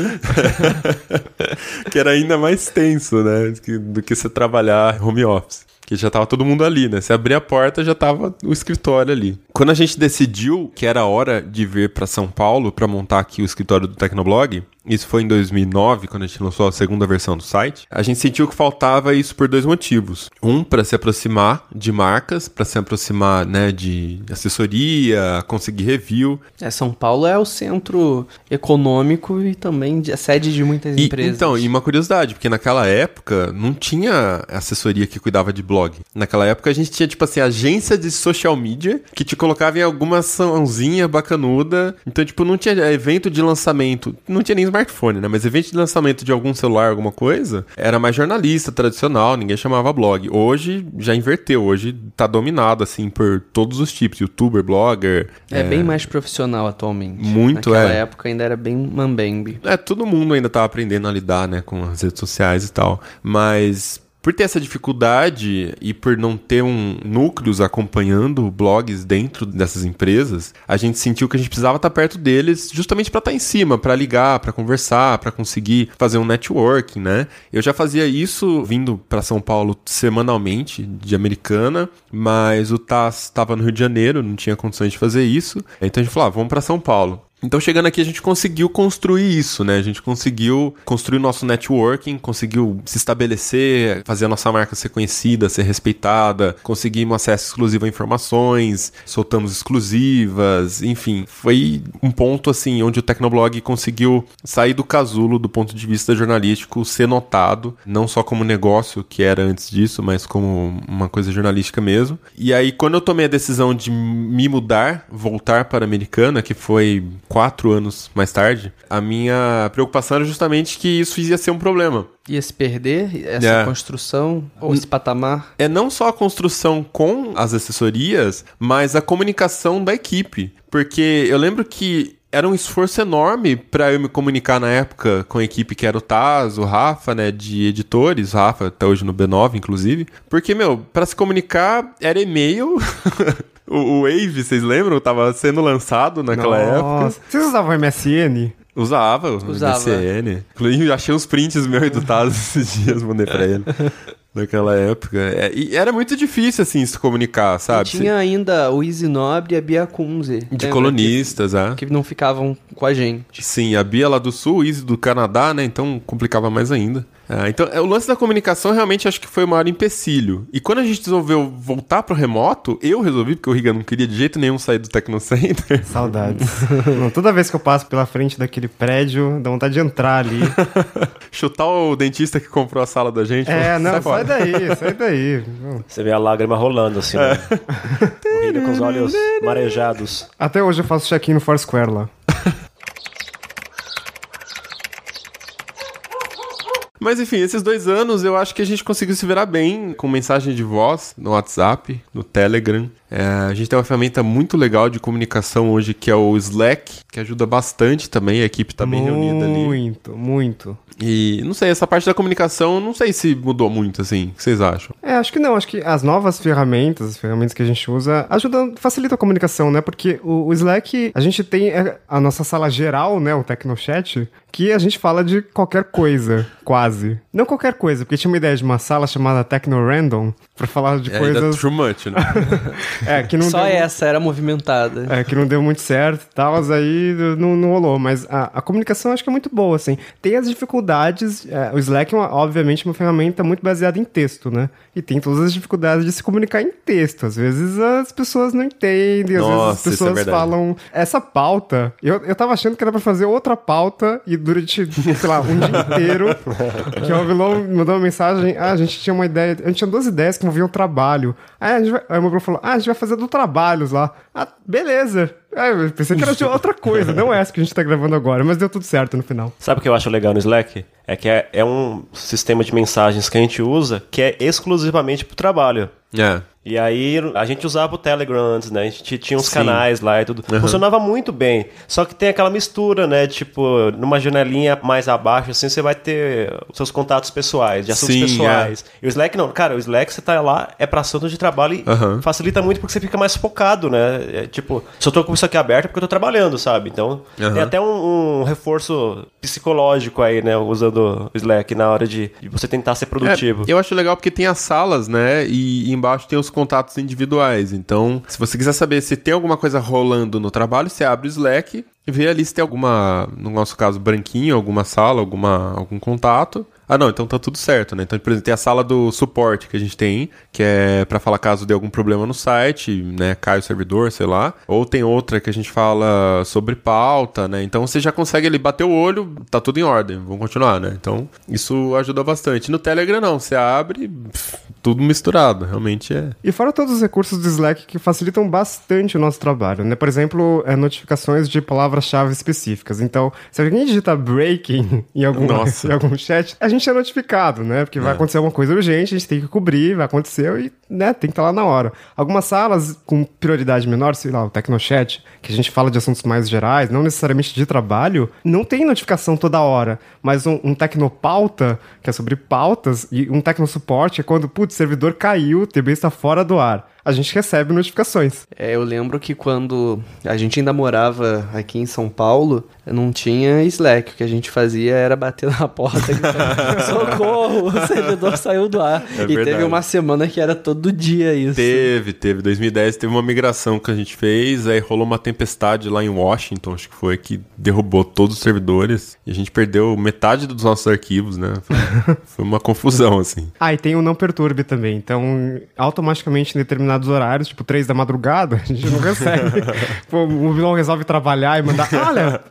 B: que era ainda mais tenso, né? Do que, você trabalhar home office. Que já tava todo mundo ali, né? Você abria a porta, já tava o escritório ali. Quando a gente decidiu que era hora de vir para São Paulo para montar aqui o escritório do Tecnoblog, isso foi em 2009, quando a gente lançou a segunda versão do site. A gente sentiu que faltava isso por dois motivos. Um, para se aproximar de marcas, para se aproximar, né, de assessoria, conseguir review.
E: É, São Paulo é o centro econômico e também a sede de muitas
B: E,
E: empresas.
B: então, e uma curiosidade, porque naquela época não tinha assessoria que cuidava de blog. Naquela época a gente tinha, tipo assim, agência de social media que te colocava em alguma açãozinha bacanuda. Então, tipo, não tinha evento de lançamento. Não tinha nem smartphone, né? Mas evento de lançamento de algum celular, alguma coisa, era mais jornalista tradicional, ninguém chamava blog. Hoje já inverteu, hoje tá dominado, assim, por todos os tipos. Youtuber, blogger.
E: é, bem mais profissional atualmente.
B: Muito,
E: Naquela
B: é.
E: época ainda era bem mambembe.
B: É, todo mundo ainda tá aprendendo a lidar, né, com as redes sociais e tal. Mas por ter essa dificuldade e por não ter um núcleos acompanhando blogs dentro dessas empresas, a gente sentiu que a gente precisava estar perto deles justamente para estar em cima, para ligar, para conversar, para conseguir fazer um networking, né? Eu já fazia isso vindo para São Paulo semanalmente de Americana, mas o TAS estava no Rio de Janeiro, não tinha condições de fazer isso. Então a gente falou, ah, vamos para São Paulo. Então, chegando aqui, a gente conseguiu construir isso, né? A gente conseguiu construir nosso networking, conseguiu se estabelecer, fazer a nossa marca ser conhecida, ser respeitada, conseguimos acesso exclusivo a informações, soltamos exclusivas, enfim. Foi um ponto, assim, onde o Tecnoblog conseguiu sair do casulo do ponto de vista jornalístico, ser notado, não só como negócio, que era antes disso, mas como uma coisa jornalística mesmo. E aí, quando eu tomei a decisão de me mudar, voltar para a Americana, que foi quatro anos mais tarde, a minha preocupação era justamente que isso ia ser um problema.
E: Ia se perder essa
B: É.
E: construção ou esse patamar?
B: É não só a construção com as assessorias, mas a comunicação da equipe. Porque eu lembro que era um esforço enorme para eu me comunicar na época com a equipe que era o Taz, o Rafa, né, de editores, Rafa até hoje no B9 inclusive, porque meu, para se comunicar era e-mail. o, o Wave, vocês lembram? Tava sendo lançado naquela época.
C: Nossa. Vocês usavam MSN?
B: Usava,
E: Usava.
B: MCN. Inclusive, achei uns prints meus e do Taz esses dias, mandei pra ele. Naquela época. É, e era muito difícil, assim, se comunicar, sabe?
E: E tinha ainda o Easy Nobre e a Bia Kunze.
B: De colonistas, é.
E: Que, que não ficavam com a gente.
B: Sim, a Bia lá do Sul, o Easy do Canadá, né? Então complicava mais ainda. Ah, então, é, o lance da comunicação realmente acho que foi o maior empecilho. E quando a gente resolveu voltar pro remoto, eu resolvi, porque o Riga não queria de jeito nenhum sair do Tecnocenter.
C: Saudades. Não, toda vez que eu passo pela frente daquele prédio, dá vontade de entrar ali.
B: Chutar o dentista que comprou a sala da gente.
C: É, não,
B: "Sai
C: sai
B: fora."
C: daí, sai daí.
D: Você vê a lágrima rolando assim, né? O Riga com os olhos marejados.
C: Até hoje eu faço check-in no Foursquare lá.
B: Mas enfim, esses dois anos eu acho que a gente conseguiu se virar bem com mensagem de voz no WhatsApp, no Telegram. É, a gente tem uma ferramenta muito legal de comunicação hoje que é o Slack, que ajuda bastante também, a equipe tá bem reunida ali.
C: Muito, muito.
B: E não sei, essa parte da comunicação, não sei se mudou muito, assim. O que vocês acham?
C: É, acho que não. Acho que as novas ferramentas, as ferramentas que a gente usa, ajudam, facilitam a comunicação, né? Porque o, o Slack, a gente tem é, a nossa sala geral, né? O Tecnochat, que a gente fala de qualquer coisa, quase. Não qualquer coisa, porque tinha uma ideia de uma sala chamada Tecno-Random pra falar de
B: É
C: coisas.
B: too much, né?
C: É, que não
E: Só
C: deu,
E: essa era movimentada.
C: É, que não deu muito certo e tal, mas aí não, não rolou. Mas a, a comunicação acho que é muito boa, assim. Tem as dificuldades, é, o Slack é, uma, obviamente, uma ferramenta muito baseada em texto, né? E tem todas as dificuldades de se comunicar em texto. Às vezes as pessoas não entendem, às
B: Nossa,
C: vezes as
B: isso é
C: pessoas
B: verdade.
C: falam... Essa pauta, eu, eu tava achando que era pra fazer outra pauta e durante, sei lá, um dia inteiro, que o Avilon mandou uma mensagem, ah, a gente tinha uma ideia, a gente tinha duas ideias que moviam o trabalho. Aí, a gente vai, aí o meu falou, ah, a gente vai fazer do trabalhos lá. Ah, beleza. Aí eu pensei que era de outra coisa, não essa que a gente tá gravando agora, mas deu tudo certo no final.
D: Sabe o que eu acho legal no Slack? É que é, é um sistema de mensagens que a gente usa que é exclusivamente pro trabalho.
B: é.
D: E aí a gente usava o Telegram antes, né? A gente tinha uns
B: Sim.
D: canais lá e tudo. Funcionava muito bem. Só que tem aquela mistura, né? Tipo, numa janelinha mais abaixo, assim, você vai ter os seus contatos pessoais, de assuntos
B: Sim,
D: pessoais. E o Slack não. Cara, o Slack você tá lá, é pra assunto de trabalho e
B: Aham.
D: facilita muito porque você fica mais focado, né? É, tipo, se eu tô com isso aqui aberto é porque eu tô trabalhando, sabe? Então,
B: Aham.
D: tem até um, um reforço psicológico aí, né? Usando o Slack na hora de, de você tentar ser produtivo.
B: É, eu acho legal porque tem as salas, né? E embaixo tem os contatos individuais. Então, se você quiser saber se tem alguma coisa rolando no trabalho, você abre o Slack vê ali se tem alguma, no nosso caso, branquinho, alguma sala, alguma, algum contato. Ah, não, então tá tudo certo, né? Então, por exemplo, tem a sala do suporte que a gente tem, que é pra falar caso dê algum problema no site, né? Cai o servidor, sei lá. Ou tem outra que a gente fala sobre pauta, né? Então você já consegue ali bater o olho, tá tudo em ordem, vamos continuar, né? Então, isso ajuda bastante. No Telegram, não, você abre, pff, tudo misturado, realmente é.
C: E fora todos os recursos do Slack que facilitam bastante o nosso trabalho, né? Por exemplo, é, notificações de palavras-chave específicas. Então, se alguém digita breaking em algum, em algum chat, a gente é notificado, né? Porque vai
B: É.
C: acontecer alguma coisa urgente, a gente tem que cobrir, vai acontecer e, né, tem que estar lá na hora. Algumas salas com prioridade menor, sei lá, o Tecnochat, que a gente fala de assuntos mais gerais, não necessariamente de trabalho, não tem notificação toda hora. Mas um, um Tecnopauta, que é sobre pautas, e um Tecnosuporte é quando, putz, servidor caiu, o TB está fora do ar. A gente recebe notificações.
E: É, eu lembro que quando a gente ainda morava aqui em São Paulo, não tinha Slack. O que a gente fazia era bater na porta gritando, socorro, o servidor saiu do ar.
B: É
E: e teve
B: verdade.
E: uma semana que era todo dia isso.
B: Teve, teve. 2010 teve uma migração que a gente fez, aí rolou uma tempestade lá em Washington, acho que foi, que derrubou todos os servidores. E a gente perdeu metade dos nossos arquivos, né? Foi, foi uma confusão, assim.
C: Ah, e tem o não perturbe também. Então, automaticamente em determinados horários, tipo 3 da madrugada, a gente não recebe. Pô, o vilão resolve trabalhar e mandar, olha,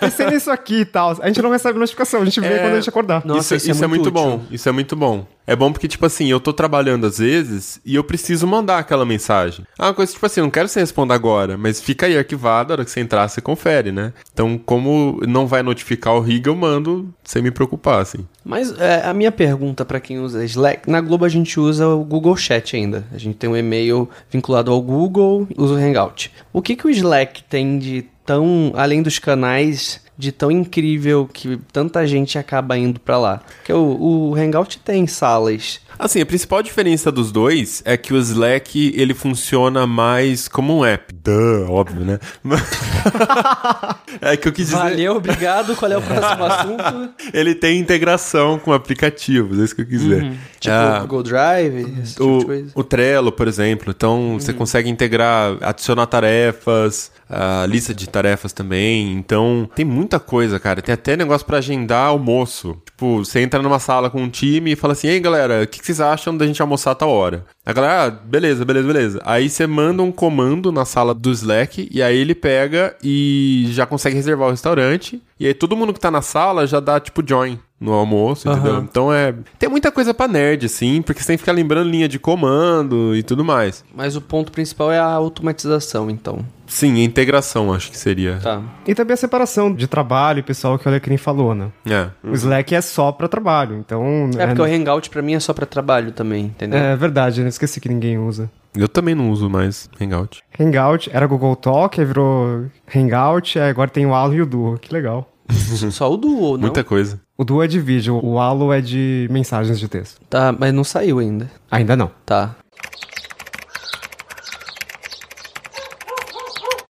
C: pensei nisso aqui e tal. A gente não recebe notificação, a gente vê
B: É.
C: quando a gente acordar.
E: Nossa,
B: isso, isso é muito
E: útil.
B: bom. Isso é muito bom. É bom porque, tipo assim, eu tô trabalhando às vezes e eu preciso mandar aquela mensagem. Ah, uma coisa tipo assim, não quero que você responda agora, mas fica aí arquivado, a hora que você entrar, você confere, né? Então, como não vai notificar o RIG, eu mando sem me preocupar, assim.
E: Mas é, a minha pergunta pra quem usa Slack, na Globo a gente usa o Google Chat ainda. A gente tem um e-mail vinculado ao Google, usa o Hangout. O que, que o Slack tem de tão, além dos canais, de tão incrível que tanta gente acaba indo pra lá? Porque o, o Hangout tem salas.
B: Assim, a principal diferença dos dois é que o Slack, ele funciona mais como um app. Duh, óbvio, né? é que eu quis dizer...
E: Valeu, obrigado. Qual é o próximo assunto?
B: Ele tem integração com aplicativos, é isso que eu quis dizer.
E: Tipo,
B: Ah,
E: Google Drive, esse tipo de
B: o,
E: coisa.
B: o Trello, por exemplo. Então, você consegue integrar, adicionar tarefas, a lista de tarefas também. Então, tem muita coisa, cara. Tem até negócio pra agendar almoço. Tipo, você entra numa sala com um time e fala assim: Ei, galera, o que, que vocês acham da gente almoçar a tal hora? A galera, ah, beleza, beleza, beleza. Aí você manda um comando na sala do Slack e aí ele pega e já consegue reservar o restaurante. E aí todo mundo que tá na sala já dá, tipo, join no almoço, entendeu? Então é. Tem muita coisa pra nerd, assim, porque você tem que ficar lembrando linha de comando e tudo mais.
E: Mas o ponto principal é a automatização, então.
B: Sim, a integração, acho que seria.
E: Tá.
C: E também a separação de trabalho e pessoal que o Alecrim falou, né?
B: É.
C: O Slack é só pra trabalho, então...
E: É porque o Hangout pra mim é só pra trabalho também, entendeu?
C: É verdade, eu esqueci que ninguém usa.
B: Eu também não uso mais Hangout.
C: Hangout era Google Talk, aí virou Hangout, aí agora tem o Halo e o Duo. Que legal.
E: Só o Duo, não?
B: Muita coisa.
C: O Duo é de vídeo, o Halo é de mensagens de texto.
E: Tá, mas não saiu ainda.
C: Ainda não.
E: Tá.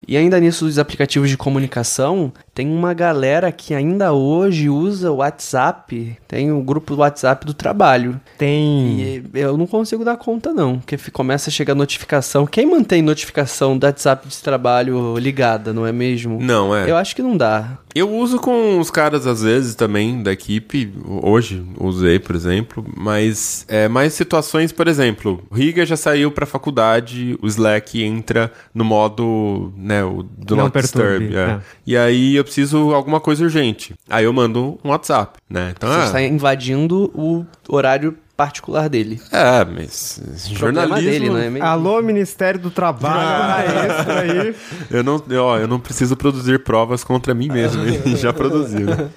E: E ainda nisso dos aplicativos de comunicação, tem uma galera que ainda hoje usa o WhatsApp, tem o grupo do WhatsApp do trabalho.
C: Tem.
E: E eu não consigo dar conta não, porque começa a chegar notificação. Quem mantém notificação do WhatsApp de trabalho ligada, não é mesmo?
B: Não, é.
E: Eu acho que não dá.
B: Eu uso com os caras às vezes também da equipe. Hoje usei, por exemplo, mas é mais situações, por exemplo, o Riga já saiu pra faculdade, o Slack entra no modo, né, o do
C: Não
B: not
C: perturbe,
B: disturb, é.
C: é.
B: E aí eu preciso alguma coisa urgente. Aí eu mando um WhatsApp, né? Então,
E: Você
B: ah,
E: está invadindo o horário particular dele.
B: é, mas jornalismo
E: dele, não é mesmo?
C: Alô, Ministério do Trabalho, extra aí.
B: Eu não, eu, ó, eu não preciso produzir provas contra mim mesmo. Ele já produziu. né?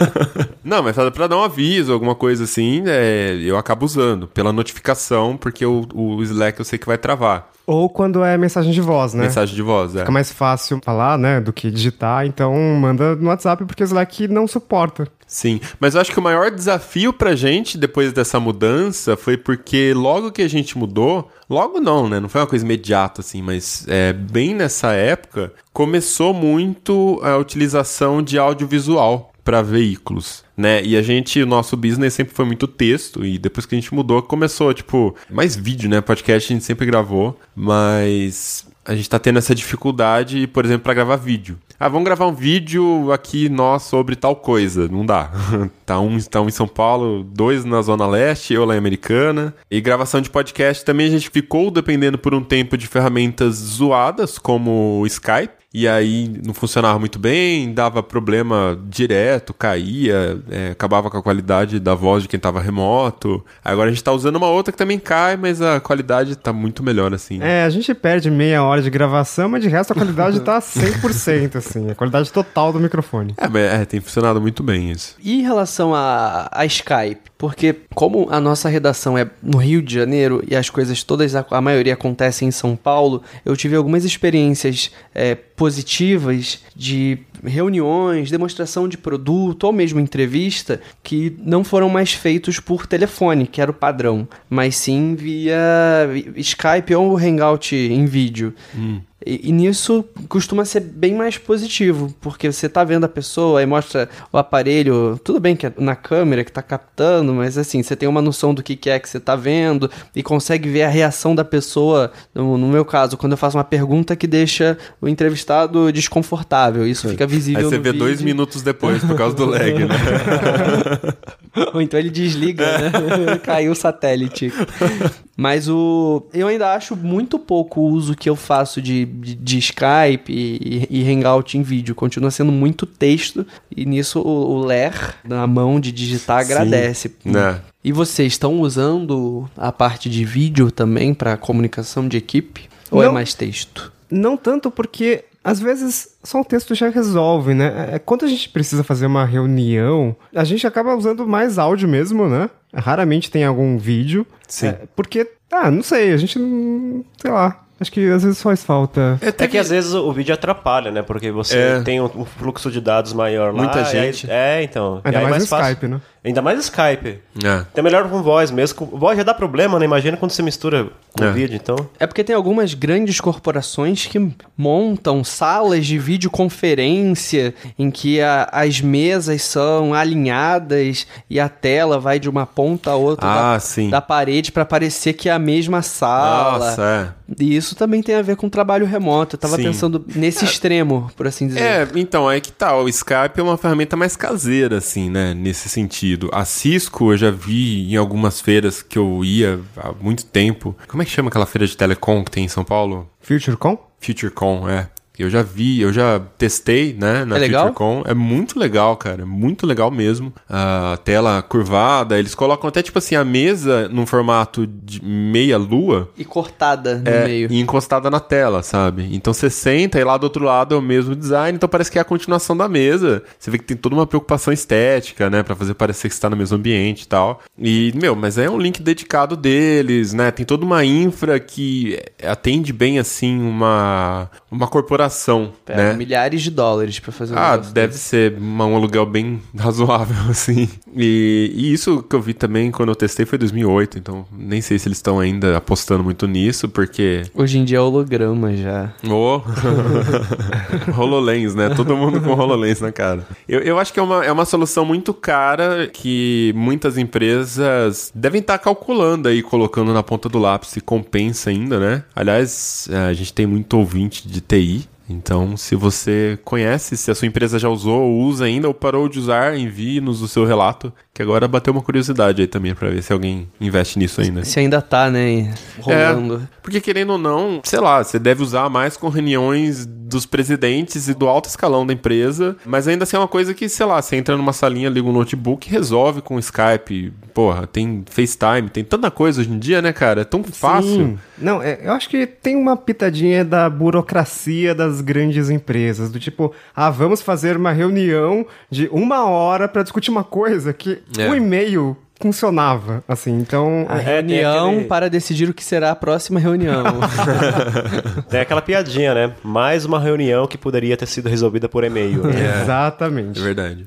B: não, mas pra, pra dar um aviso, alguma coisa assim, é, eu acabo usando pela notificação, porque o, o Slack eu sei que vai travar.
C: Ou quando é mensagem de voz, né?
B: Mensagem de voz, é.
C: Fica mais fácil falar, né, do que digitar, então manda no WhatsApp porque o Slack não suporta.
B: Sim, mas eu acho que o maior desafio pra gente depois dessa mudança foi porque logo que a gente mudou, logo não, né? Não foi uma coisa imediata assim, mas é, bem nessa época começou muito a utilização de audiovisual para veículos, né? E a gente, o nosso business sempre foi muito texto e depois que a gente mudou começou tipo mais vídeo, né? Podcast a gente sempre gravou, mas a gente tá tendo essa dificuldade, por exemplo, para gravar vídeo. Ah, vamos gravar um vídeo aqui nós sobre tal coisa. Não dá. tá, um, tá um em São Paulo, dois na Zona Leste, eu lá em Americana. E gravação de podcast também a gente ficou dependendo por um tempo de ferramentas zoadas, como o Skype. E aí não funcionava muito bem, dava problema direto, caía, é, acabava com a qualidade da voz de quem tava remoto. Agora a gente tá usando uma outra que também cai, mas a qualidade tá muito melhor, assim.
C: É, a gente perde meia hora de gravação, mas de resto a qualidade tá 100%, assim. A qualidade total do microfone.
B: É, mas é, tem funcionado muito bem isso.
E: E em relação a, a Skype? Porque como a nossa redação é no Rio de Janeiro e as coisas todas, a, maioria acontecem em São Paulo, eu tive algumas experiências é, positivas de reuniões, demonstração de produto ou mesmo entrevista que não foram mais feitos por telefone, que era o padrão, mas sim via Skype ou Hangout em vídeo. E, e nisso costuma ser bem mais positivo, porque você tá vendo a pessoa e mostra o aparelho, tudo bem que é na câmera que tá captando, mas assim, você tem uma noção do que, que é que você tá vendo e consegue ver a reação da pessoa. No, no meu caso, quando eu faço uma pergunta que deixa o entrevistado desconfortável, isso fica visível
B: Aí você vê
E: vídeo.
B: dois minutos depois, por causa do lag, né?
E: Ou então ele desliga, né? Caiu o satélite. Mas o. Eu ainda acho muito pouco o uso que eu faço de, de, de Skype e, e Hangout em vídeo. Continua sendo muito texto. E nisso o, o ler na mão de digitar agradece.
B: Né?
E: E vocês estão usando a parte de vídeo também para comunicação de equipe? Ou é
C: Não.
E: mais texto?
C: Não tanto porque às vezes só o texto já resolve, né? É, Quando a gente precisa fazer uma reunião, a gente acaba usando mais áudio mesmo, né? Raramente tem algum vídeo.
B: Sim.
C: É, porque, ah, não sei, a gente não. Sei lá. Acho que às vezes faz falta.
D: É que às vezes o vídeo atrapalha, né? Porque você
B: É.
D: tem um, um fluxo de dados maior lá.
B: Muita
D: e aí-
B: gente.
D: é, então.
C: Ainda
D: E aí
C: mais no
D: fácil.
C: Skype, né?
D: Ainda mais Skype.
B: É.
D: Tem melhor com voz mesmo. Voz já dá problema, né? Imagina quando você mistura com
B: É.
D: vídeo, então.
E: É porque tem algumas grandes corporações que montam salas de videoconferência em que a- as mesas são alinhadas e a tela vai de uma ponta a outra
B: Ah,
E: da,
B: sim.
E: da parede para parecer que é a mesma sala.
B: Nossa,
E: E isso também tem a ver com trabalho remoto. Eu tava
B: Sim.
E: pensando nesse extremo, por assim dizer.
B: é. É, então, aí que tá. O Skype é uma ferramenta mais caseira, assim, né? Nesse sentido. A Cisco, eu já vi em algumas feiras que eu ia há muito tempo. Como é que chama aquela feira de telecom que tem em São Paulo?
C: FutureCon?
B: FutureCon, é. Eu já vi, eu já testei, né, na
E: É legal?
B: FutureCon. É muito legal, cara. é Muito legal mesmo. A tela curvada, eles colocam até, tipo assim, a mesa num formato de meia lua.
E: E cortada no
B: É,
E: meio.
B: e encostada na tela, sabe? Então você senta e lá do outro lado é o mesmo design, então parece que é a continuação da mesa. Você vê que tem toda uma preocupação estética, né? Pra fazer parecer que você tá no mesmo ambiente e tal. E, meu, mas é um link dedicado deles, né? Tem toda uma infra que atende bem, assim, uma, uma corporação, Né?
E: milhares de dólares pra fazer um
B: Ah, deve
E: desse.
B: ser um aluguel bem razoável, assim. E, e isso que eu vi também quando eu testei foi 2008, então nem sei se eles estão ainda apostando muito nisso, porque...
E: Hoje em dia é holograma já.
B: Ô! HoloLens, né? Todo mundo com HoloLens na cara. Eu, eu acho que é uma, é uma solução muito cara que muitas empresas devem estar calculando aí, colocando na ponta do lápis se compensa ainda, né? Aliás, a gente tem muito ouvinte de TI. Então, se você conhece, se a sua empresa já usou, ou usa ainda, ou parou de usar, envie-nos o seu relato, que agora bateu uma curiosidade aí também pra ver se alguém investe nisso ainda.
E: Se ainda tá, né, rolando.
B: Porque querendo ou não, sei lá, você deve usar mais com reuniões dos presidentes e do alto escalão da empresa, mas ainda assim é uma coisa que, sei lá, você entra numa salinha, liga um notebook, resolve com Skype. Porra, tem FaceTime, tem tanta coisa hoje em dia, né, cara? É tão fácil.
C: Sim. Não, é, eu acho que tem uma pitadinha da burocracia das grandes empresas, do tipo, ah, vamos fazer uma reunião de uma hora pra discutir uma coisa que
B: É.
C: o e-mail funcionava, assim, então...
E: A
D: É,
E: reunião
D: aquele-
E: para decidir o que será a próxima reunião.
D: Tem aquela piadinha, né? Mais uma reunião que poderia ter sido resolvida por e-mail. né?
C: Exatamente.
B: É verdade.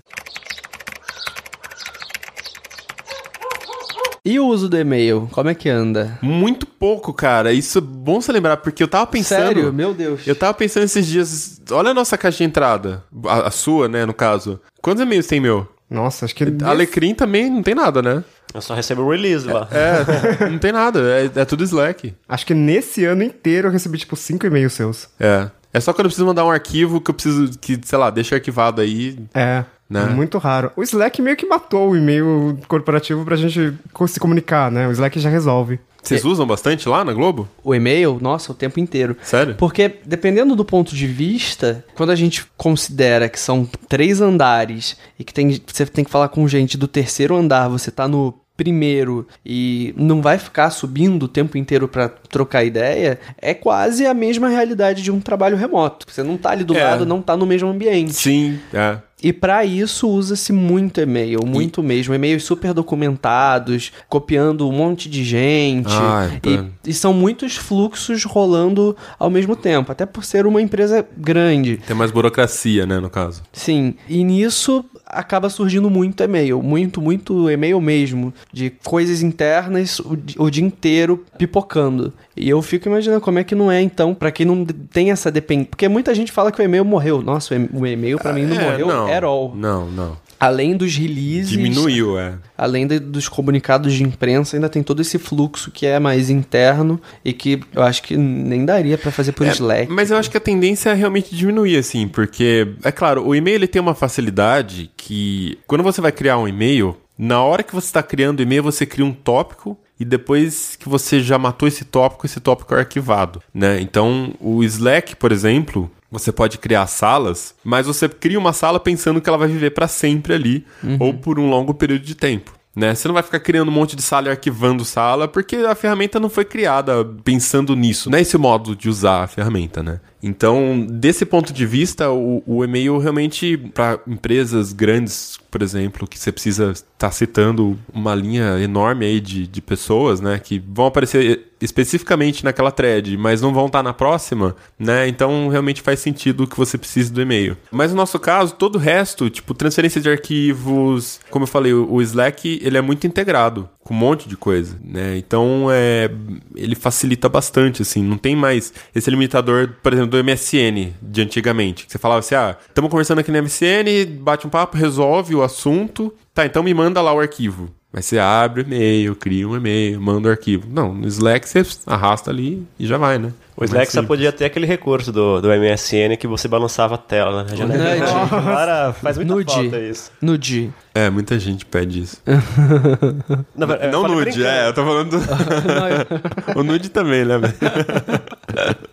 E: e o uso do e-mail, como é que anda?
B: Muito pouco, cara. Isso é bom você lembrar, porque eu tava pensando.
E: Sério? Meu Deus.
B: Eu tava pensando esses dias. Olha a nossa caixa de entrada. A, a sua, né, no caso. Quantos e-mails tem meu?
C: Nossa, acho que...
B: Alecrim também não tem nada, né?
D: Eu só recebo o release lá.
B: É, não tem nada. É, é tudo Slack.
C: Acho que nesse ano inteiro eu recebi, tipo, cinco e-mails seus.
B: É. É só quando eu preciso mandar um arquivo que eu preciso que, sei lá, deixa arquivado aí.
C: É,
B: Né?
C: muito raro. O Slack meio que matou o e-mail corporativo pra gente se comunicar, né? O Slack já resolve.
B: Vocês usam bastante lá na Globo?
E: O e-mail, nossa, o tempo inteiro.
B: Sério?
E: Porque, dependendo do ponto de vista, quando a gente considera que são três andares e que tem, você tem que falar com gente do terceiro andar, você tá no primeiro e não vai ficar subindo o tempo inteiro para trocar ideia, é quase a mesma realidade de um trabalho remoto. Você não tá ali do
B: É.
E: lado, não tá no mesmo ambiente.
B: Sim, é.
E: E para isso usa-se muito e-mail, muito mesmo. E-mails super documentados, copiando um monte de gente.
B: Ai,
E: e,
B: tá.
E: e são muitos fluxos rolando ao mesmo tempo, até por ser uma empresa grande.
B: Tem mais burocracia, né, no caso.
E: Sim, e nisso acaba surgindo muito e-mail, muito, muito e-mail mesmo, de coisas internas o, o dia inteiro pipocando. E eu fico imaginando como é que não é então, pra quem não tem essa dependência. Porque muita gente fala que o e-mail morreu. Nossa, o e-mail pra mim não
B: É,
E: morreu
B: não,
E: at all.
B: Não, não.
E: Além dos releases.
B: Diminuiu, é.
E: Além de- dos comunicados de imprensa, ainda tem todo esse fluxo que é mais interno e que eu acho que nem daria pra fazer por
B: É,
E: Slack.
B: Mas eu acho que a tendência é realmente diminuir, assim, porque, é claro, o e-mail ele tem uma facilidade que, quando você vai criar um e-mail, na hora que você está criando o e-mail, você cria um tópico e depois que você já matou esse tópico, esse tópico é arquivado, né? Então, o Slack, por exemplo, você pode criar salas, mas você cria uma sala pensando que ela vai viver para sempre ali ou por um longo período de tempo. Né? Você não vai ficar criando um monte de sala e arquivando sala, porque a ferramenta não foi criada pensando nisso. Não é esse modo de usar a ferramenta, né? Então, desse ponto de vista, o, o e-mail realmente, para empresas grandes, por exemplo, que você precisa estar citando uma linha enorme aí de, de pessoas, né? Que vão aparecer especificamente naquela thread, mas não vão estar na próxima, né? Então, realmente faz sentido que você precise do e-mail. Mas no nosso caso, todo o resto, tipo transferência de arquivos, como eu falei, o Slack, ele é muito integrado com um monte de coisa, né? Então, é, ele facilita bastante, assim. Não tem mais esse limitador, por exemplo, do MSN de antigamente. Que você falava assim, ah, estamos conversando aqui no MSN, bate um papo, resolve o assunto. Tá, então me manda lá o arquivo. Mas você abre o e-mail, cria um e-mail, manda o arquivo. Não, no Slack você arrasta ali e já vai, né?
D: O Slack só podia ter aquele recurso do, do MSN que você balançava a tela, né? Não é. Cara, faz muita
E: Nude.
D: falta isso.
E: Nude.
B: É, muita gente pede isso.
D: Ver- eu
B: não nude,
D: brincando.
B: é, eu tô falando do... o nude também, né, velho?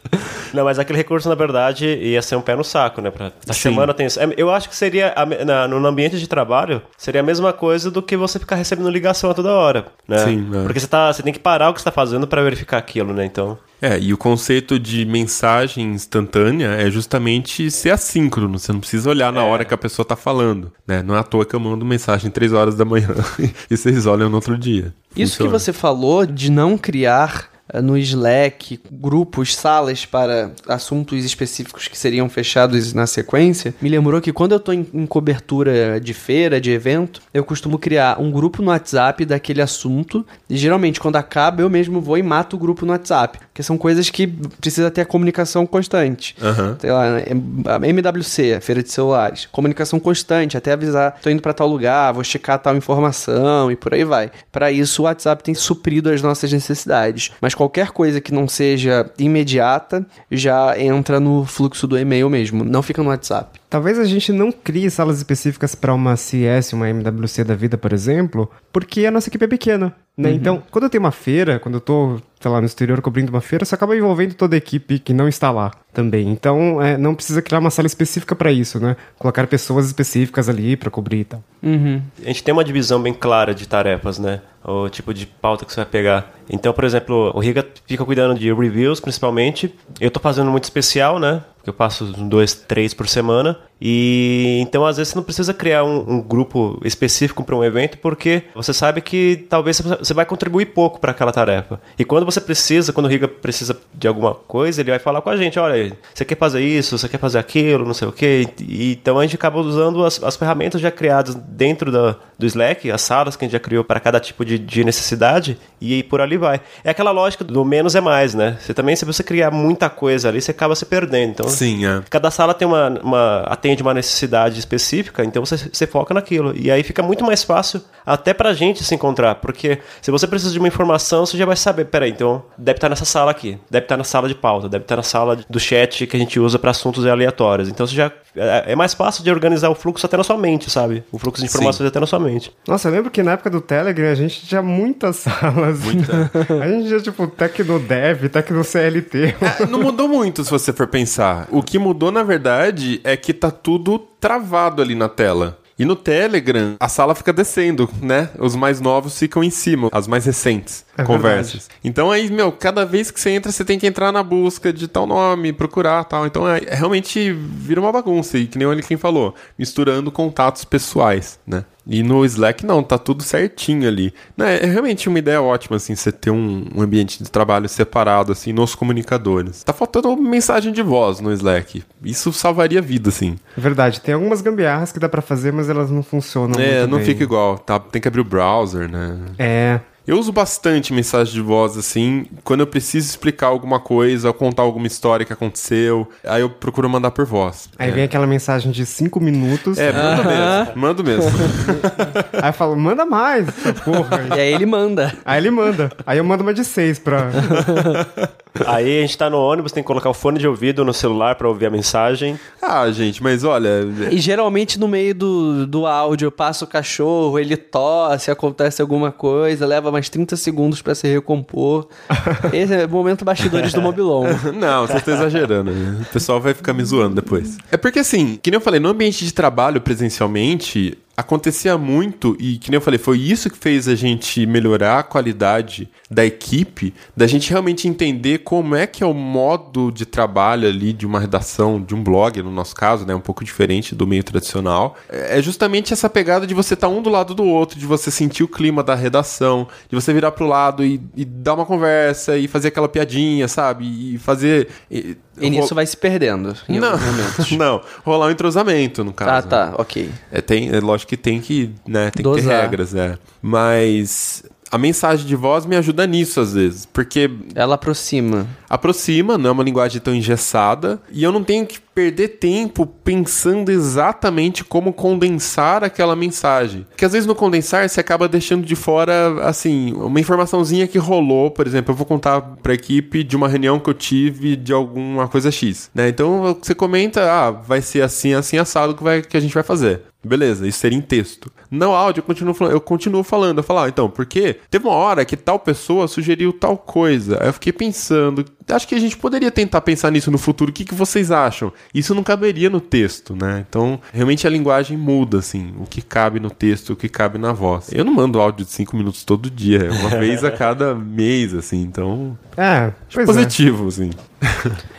D: Não, mas aquele recurso, na verdade, ia ser um pé no saco, né? Pra tá
B: Sim.
D: chamando atenção. É, Eu acho que seria, na- no ambiente de trabalho, seria a mesma coisa do que você ficar recebendo ligação a toda hora, né?
B: Sim, é.
D: Porque você, tá, você tem que parar o que você tá fazendo pra verificar aquilo, né? Então...
B: É, e o conceito de mensagem instantânea é justamente ser assíncrono. Você não precisa olhar na hora que a pessoa tá falando, né? Não é à toa que eu mando mensagem 3 horas da manhã e vocês olham no outro dia.
E: Isso
B: Funciona.
E: que você falou de não criar eh, no Slack grupos, salas para assuntos específicos que seriam fechados na sequência, me lembrou que quando eu tô em, em cobertura de feira, de evento, eu costumo criar um grupo no WhatsApp daquele assunto e geralmente quando acaba eu mesmo vou e mato o grupo no WhatsApp, porque são coisas que precisa ter a comunicação constante.
B: Aham.
E: Sei lá, a MWC, feira de celulares, comunicação constante, até avisar, tô indo pra tal lugar, vou checar tal informação e por aí vai. Pra isso o WhatsApp tem suprido as nossas necessidades, mas qualquer coisa que não seja imediata já entra no fluxo do e-mail mesmo, não fica no WhatsApp.
C: Talvez a gente não crie salas específicas para uma CS, uma MWC da vida, por exemplo, porque a nossa equipe é pequena. Né? Então, quando eu tenho uma feira, quando eu tô, sei lá, no exterior cobrindo uma feira, você acaba envolvendo toda a equipe que não está lá também. Então, é, não precisa criar uma sala específica para isso, né? Colocar pessoas específicas ali para cobrir e tal.
D: A gente tem uma divisão bem clara de tarefas, né? O tipo de pauta que você vai pegar. Então, por exemplo, o Riga fica cuidando de reviews, principalmente. Eu tô fazendo muito especial, né? Porque eu passo dois, três por semana. E então, às vezes, você não precisa criar um, um grupo específico para um evento, porque você sabe que talvez você vai contribuir pouco para aquela tarefa. E quando você precisa, quando o Riga precisa de alguma coisa, ele vai falar com a gente: olha, você quer fazer isso, você quer fazer aquilo, não sei o quê. E, então a gente acaba usando as, as ferramentas já criadas dentro da, do Slack, as salas que a gente já criou para cada tipo de, de necessidade, e por ali vai. É aquela lógica do menos é mais, né? Você também, se você criar muita coisa ali, você acaba se perdendo. Então,
B: Sim, é.
D: cada sala tem uma, uma atende uma necessidade específica, então você, você foca naquilo. E aí fica muito mais fácil até pra gente se encontrar, porque se você precisa de uma informação, você já vai saber, peraí, então deve estar nessa sala aqui, deve estar na sala de pauta, deve estar na sala do chat que a gente usa para assuntos aleatórios. Então você já é é mais fácil de organizar o fluxo até na sua mente, sabe? O fluxo de informações até na sua mente.
C: Nossa, eu lembro que na época do Telegram a gente tinha muitas salas. a gente tinha, tipo, Tecnodev, Tecno-CLT.
B: É, não mudou muito se você for pensar. O que mudou, na verdade, é que tá tudo travado ali na tela. E no Telegram, a sala fica descendo, né? Os mais novos ficam em cima, as mais recentes
C: É
B: conversas. Então aí, meu, cada vez que você entra, você tem que entrar na busca de tal nome, procurar tal. Então é, realmente vira uma bagunça. E que nem o quem falou, misturando contatos pessoais, né? E no Slack não, tá tudo certinho ali. Né, é realmente uma ideia ótima, assim, você ter um, um ambiente de trabalho separado, assim, nos comunicadores. Tá faltando mensagem de voz no Slack. Isso salvaria a vida, assim.
C: É Verdade, tem algumas gambiarras que dá pra fazer, mas elas não funcionam
B: é, não
C: bem.
B: fica igual. Tá, tem que abrir o browser, né?
C: É,
B: Eu uso bastante mensagem de voz, assim, quando eu preciso explicar alguma coisa, ou contar alguma história que aconteceu. Aí eu procuro mandar por voz.
C: aí
B: é.
C: vem aquela mensagem de cinco minutos,
B: É, manda mesmo. Manda mesmo.
C: aí eu falo, manda mais, essa porra.
E: E aí ele manda.
C: aí ele manda. Aí eu mando uma de seis pra...
D: Aí a gente tá no ônibus, tem que colocar o fone de ouvido no celular pra ouvir a mensagem.
B: ah, gente, mas olha.
E: E geralmente no meio do, do áudio passa o cachorro, ele tosse, acontece alguma coisa, leva mais 30 segundos pra se recompor. Esse é o momento bastidores do Mobilon.
B: Não, você tá exagerando. né? O pessoal vai ficar me zoando depois. É porque assim, que nem eu falei, no ambiente de trabalho presencialmente, acontecia muito, e que nem eu falei, foi isso que fez a gente melhorar a qualidade da equipe, da gente realmente entender como é que é o modo de trabalho ali de uma redação, de um blog, no nosso caso, né, um pouco diferente do meio tradicional. É justamente essa pegada de você estar um do lado do outro, de você sentir o clima da redação, de você virar pro lado e, e dar uma conversa e fazer aquela piadinha, sabe? E fazer. E,
E: E nisso vai se perdendo
B: não, não, rolar um entrosamento, no caso.
E: Tá, tá, ok.
B: É, tem, é lógico que tem que, né, tem que ter regras, né? Mas a mensagem de voz me ajuda nisso às vezes, porque
E: Ela aproxima.
B: aproxima, não é uma linguagem tão engessada, e eu não tenho que perder tempo pensando exatamente como condensar aquela mensagem. Porque às vezes no condensar você acaba deixando de fora, assim, uma informaçãozinha que rolou, por exemplo, eu vou contar pra equipe de uma reunião que eu tive de alguma coisa X, né? Então você comenta, ah, vai ser assim, assim, assado que, vai, que a gente vai fazer. Beleza, isso seria em texto. No áudio, eu continuo falando, eu continuo falando. Eu falo, ah, então, porque teve uma hora que tal pessoa sugeriu tal coisa. Aí eu fiquei pensando, acho que a gente poderia tentar pensar nisso no futuro. O que, que vocês acham? Isso não caberia no texto, né? Então, realmente a linguagem muda, assim. O que cabe no texto, o que cabe na voz. Eu não mando áudio de cinco minutos todo dia, é uma vez a cada mês, assim. Então,
C: É, pois é.
B: positivo, assim.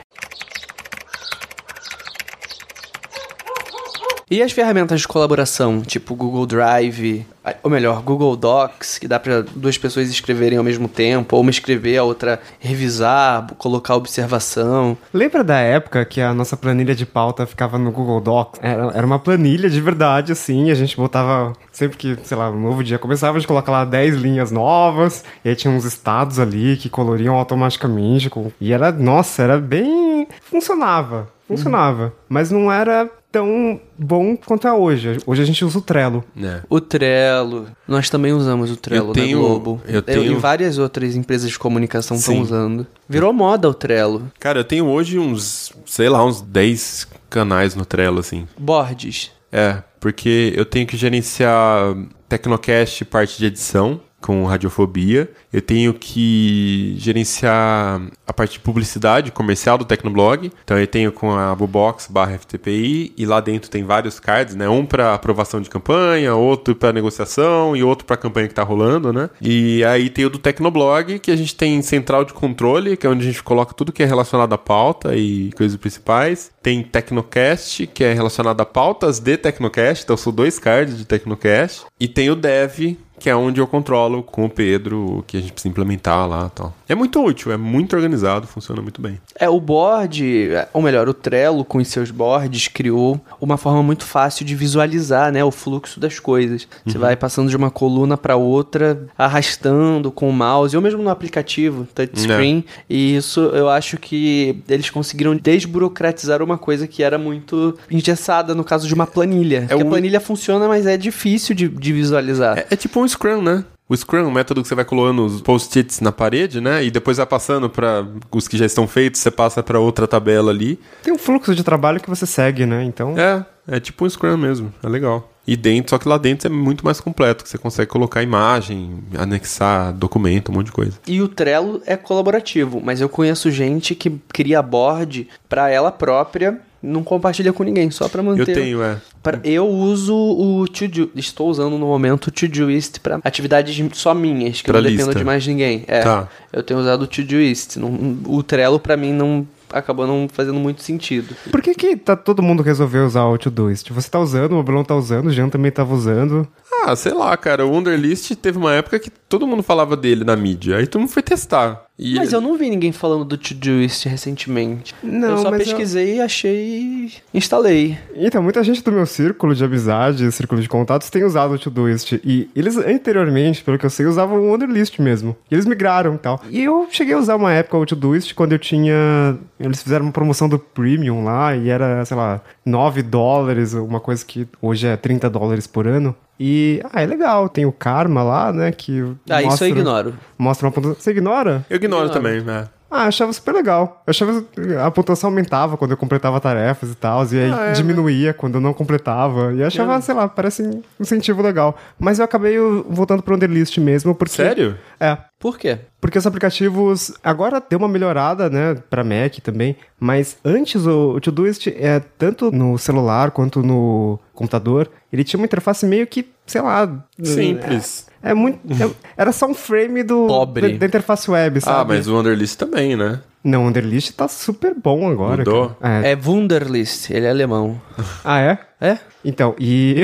E: E as ferramentas de colaboração, tipo Google Drive, ou melhor, Google Docs, que dá para duas pessoas escreverem ao mesmo tempo, ou uma escrever, a outra revisar, colocar observação.
C: Lembra da época que a nossa planilha de pauta ficava no Google Docs? Era, era uma planilha de verdade, assim, a gente botava, sempre que, sei lá, um novo dia começava, a gente colocava lá 10 linhas novas, e aí tinha uns estados ali que coloriam automaticamente, e era, nossa, era bem... funcionava, funcionava, mas não era tão bom quanto é hoje. Hoje a gente usa o Trello.
B: É.
E: O Trello, nós também usamos o Trello
B: Eu tenho-
E: da Globo.
B: eu tenho-
E: E várias outras empresas de comunicação estão usando. Virou moda o Trello.
B: Cara, eu tenho hoje uns, sei lá, uns 10 canais no Trello, assim.
E: Boards.
B: É, porque eu tenho que gerenciar Tecnocast parte de edição com radiofobia. Eu tenho que gerenciar a parte de publicidade comercial do Tecnoblog. Então eu tenho com a Bubox barra FTPI e lá dentro tem vários cards, né? Um para aprovação de campanha, outro para negociação e outro para campanha que tá rolando, né? E aí tem o do Tecnoblog, que a gente tem central de controle, que é onde a gente coloca tudo que é relacionado à pauta e coisas principais. Tem Tecnocast, que é relacionado a pautas de Tecnocast, então são dois cards de Tecnocast. E tem o Dev, que é onde eu controlo com o Pedro o que a gente precisa implementar lá e tal. É muito útil, é muito organizado, funciona muito bem.
E: É, o board, ou melhor, o Trello com os seus boards criou uma forma muito fácil de visualizar, né, o fluxo das coisas. Você vai passando de uma coluna para outra, arrastando com o mouse, ou mesmo no aplicativo touchscreen, e isso eu acho que eles conseguiram desburocratizar uma coisa que era muito engessada no caso de uma planilha. Porque
B: um-
E: a planilha funciona, mas é difícil de, de visualizar.
B: É, é tipo um Scrum, né? O Scrum, o método que você vai colando os post-its na parede, né? E depois vai passando para os que já estão feitos, você passa para outra tabela ali.
C: Tem um fluxo de trabalho que você segue, né? Então,
B: É, é tipo um Scrum mesmo, é legal. E dentro, só que lá dentro é muito mais completo, que você consegue colocar imagem, anexar documento, um monte de coisa.
E: E o Trello é colaborativo, mas eu conheço gente que cria board pra ela própria, não compartilha com ninguém, só pra manter.
B: Eu tenho, é.
E: Pra- eu uso o To-Do, estou usando no momento o Todoist pra atividades só minhas, que eu
B: Pra
E: não dependo
B: lista.
E: de mais ninguém. É,
B: Tá.
E: eu tenho usado o Todoist. Não- O Trello pra mim não acabou não fazendo muito sentido.
C: por que que tá todo mundo resolveu usar o Todoist? Você tá usando, o Belon tá usando, o Jean também tava usando.
B: Ah, sei lá, cara, o Wunderlist teve uma época que todo mundo falava dele na mídia, aí todo mundo foi testar. E
E: Mas eu não vi ninguém falando do Todoist recentemente.
C: Não,
E: eu só
C: mas eu-
E: pesquisei, achei e instalei.
C: Então, muita gente do meu círculo de amizade, círculo de contatos, tem usado o Todoist. E eles anteriormente, pelo que eu sei, usavam o Wunderlist mesmo. E eles migraram e tal. E eu cheguei a usar uma época o Todoist quando eu tinha. Eles fizeram uma promoção do Premium lá e era, sei lá, 9 dólares, uma coisa que hoje é 30 dólares por ano. E, ah, é legal. Tem o Karma lá, né? Que
E: Ah, isso
C: mostra,
E: eu ignoro.
C: Mostra uma pontuação. Você ignora?
B: Eu ignoro
E: Ignoro.
B: também, é.
C: Ah, eu achava super legal. Eu achava a pontuação aumentava quando eu completava tarefas e tal, e aí
B: Ah, é,
C: diminuía quando eu não completava. E eu achava, sei lá, parece um incentivo legal. Mas eu acabei voltando pro Underlist mesmo, porque.
B: Sério?
C: É.
E: Por quê?
C: Porque os aplicativos agora deu uma melhorada, né, para Mac também, mas antes o, o Todoist é tanto no celular quanto no computador, ele tinha uma interface meio que, sei lá,
B: Simples.
C: É, é muito, é- era só um frame do
E: Pobre.
C: da, da interface web, sabe?
B: Ah, mas o Wunderlist também, né?
C: Não, o Underlist tá super bom agora.
B: Mudou?
C: É.
E: É Wunderlist, ele é alemão.
C: Ah, é?
E: É?
C: Então, e.